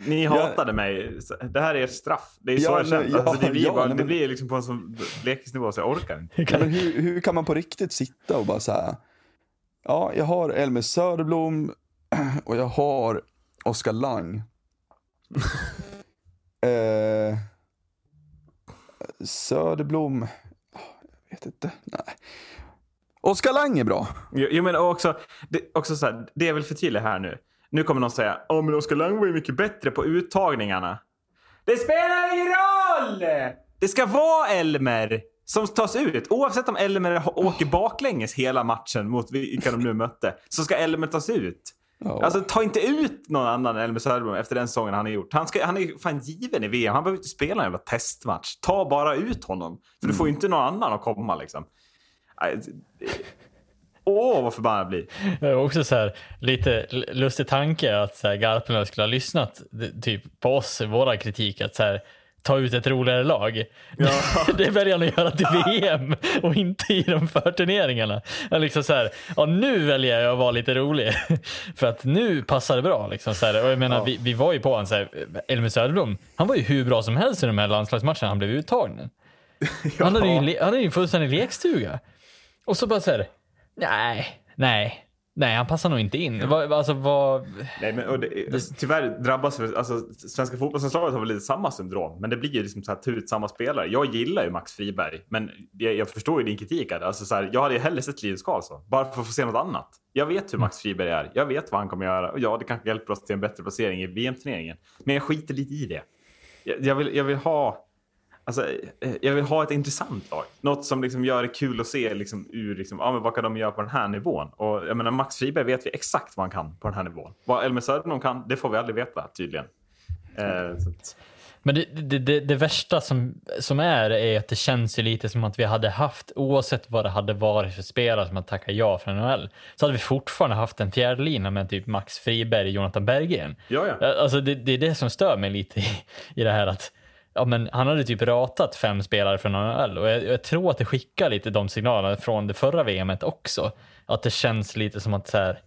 Ni hatade mig. Det här är ert straff. Det är så Ja, jag känner. alltså, det blir, ja, bara, nej, det blir liksom på en sån lekisnivå så jag orkar inte. Ja, men hur, hur kan man på riktigt sitta och bara så här, Ja, jag har Elmer Söderblom och jag har Oskar Lang. eh, Söderblom, jag vet inte. Nej. Oskar Lang är bra. Jo, jo, men också, det, också så här, det är väl för tydligt här nu. Nu kommer någon säga, ja men Oskar Lang var ju mycket bättre på uttagningarna. Det spelar ingen roll! Det ska vara Elmer som tas ut. Oavsett om Elmer åker baklänges hela matchen mot vilka de nu mötte, så ska Elmer tas ut. Ja. Alltså ta inte ut någon annan än Elmer Söderblom efter den säsongen han har gjort. Han, ska, han är fan given i VM. Han behöver inte spela en jävla testmatch. Ta bara ut honom. För du får ju inte någon annan att komma liksom. Åh, vad förbannad jag blir. Det var också så här, lite lustig tanke att så här, Garpenlöv skulle ha lyssnat typ på oss, våra kritik, att så här, ta ut ett roligare lag. det väljer han att göra till VM och inte i de förturneringarna. Han liksom så här, ja, nu väljer jag att vara lite rolig. För att nu passar det bra. Liksom, så här. Och jag menar, vi, vi var ju på honom, Elmer Söderblom, han var ju hur bra som helst i de här landslagsmatcherna han blev uttagen. Han hade ju han hade ju en fullständig lekstuga. Och så bara så här, nej, nej, nej, han passar nog inte in. Vad- Alltså vad... Nej, men, och det, alltså, tyvärr drabbas alltså, svenska fotbollslandslaget har väl lite samma syndrom. Men det blir ju liksom så här, ta ut samma spelare. Jag gillar ju Max Friberg, men jag, jag förstår ju din kritik. Här. Alltså, så här, jag hade ju hellre sett Linus Karlsson, bara för att få se något annat. Jag vet hur Max Friberg är. Jag vet vad han kommer göra. Och ja, det kanske hjälper oss till en bättre placering i VM-turneringen. Men jag skiter lite i det. Jag, jag, vill, jag vill ha... Alltså, eh, jag vill ha ett intressant lag. Något som liksom gör det kul att se liksom, ur liksom, ja, men vad kan de göra på den här nivån. Och, jag menar, Max Friberg vet vi exakt vad han kan på den här nivån. Vad Elmer Söderblom kan, det får vi aldrig veta tydligen. Eh, så att, Men det, det, det, det värsta som, som är, är att det känns ju lite som att vi hade haft, oavsett vad det hade varit för spelare som hade tackat ja för NHL, så hade vi fortfarande haft en fjärde lina med typ Max Friberg, Jonathan Berggren. ja, ja. Alltså det, det är det som stör mig lite i, i det här att ja, men han hade typ ratat fem spelare från NHL och jag, jag tror att det skickar lite de signalerna från det förra VMet också. Att det känns lite som att så här,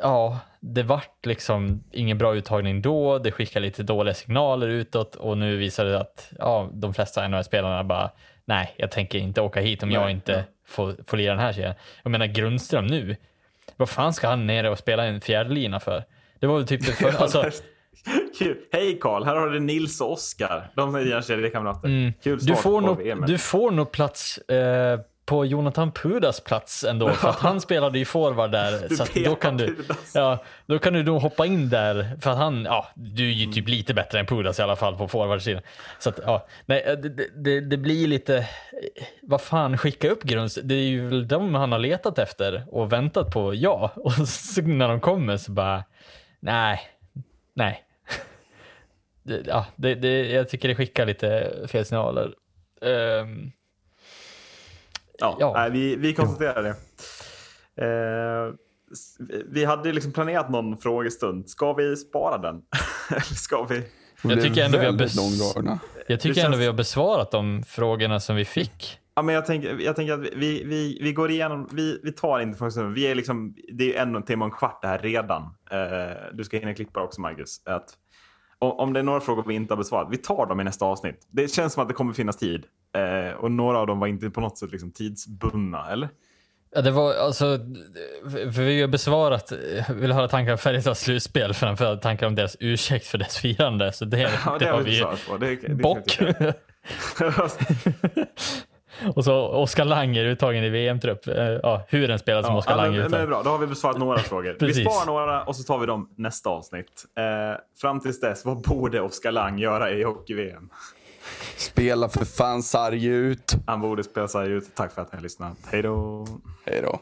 ja, det vart liksom ingen bra uttagning då, det skickar lite dåliga signaler utåt och nu visar det att ja, de flesta NHL-spelarna bara nej, jag tänker inte åka hit om jag Nej, inte ja. får, får lira den här serien. Jag menar Grundström nu, vad fan ska han ner och spela en fjärdelina för? Det var väl typ det för, alltså, Kul. Hej Karl, här har du Nils och Oskar. De är dina kedjekamrater. Kul Mm. Du start får, på nog, VM. du får nog plats eh, på Jonathan Pudas plats ändå, för att han spelade ju forward där. Du så då, kan du, Pudas. ja, då kan du nog hoppa in där, för att han, ja, du är ju typ lite bättre än Pudas i alla fall på forwardsidan. Så att, ja, nej, eh, det, det- det, blir lite, eh, vad fan, skicka upp Grunds, det är ju väl de han har letat efter och väntat på, ja. Och så när de kommer så bara, nej, nej. Det, ja, det, det, jag tycker det skickar lite fel signaler. Ehm, Ja, Ja. Nej, vi, vi konstaterar det. S- vi hade liksom planerat någon frågestund. Ska vi spara den? Eller ska vi? Jag tycker ändå vi har bes- jag tycker ändå känns- vi har besvarat de frågorna som vi fick. Ja, men jag, tänker, jag tänker att vi, vi, vi går igenom, vi, vi tar inte frågestunden. Vi är liksom, det är en timme och en kvart det här redan. Eh, du ska hinna klippa också Marcus. Att, om, det är några frågor vi inte har besvarat, vi tar dem i nästa avsnitt. Det känns som att det kommer finnas tid. Eh, och några av dem var inte på något sätt liksom tidsbundna, eller? Ja, det var alltså, för vi har besvarat, vill höra tankar om Färjestads slutspel framför tankar om deras ursäkt för dess firande. Så det, Ja, det, har vi på. Det, det vi Bock. Och så Oskar Langer uttagen i VM-trupp. Eh, Ja, hur en spelar som Ja, Oskar ja, Langer men, men det är uttagen. bra, då har vi besvarat några frågor. Vi sparar några och så tar vi dem nästa avsnitt. Eh, fram tills dess, vad borde Oskar Lang göra i hockey-VM? Spela för fan sarg ut. Han borde spela sig ut. Tack för att ni har lyssnat. Hej då! Hej då.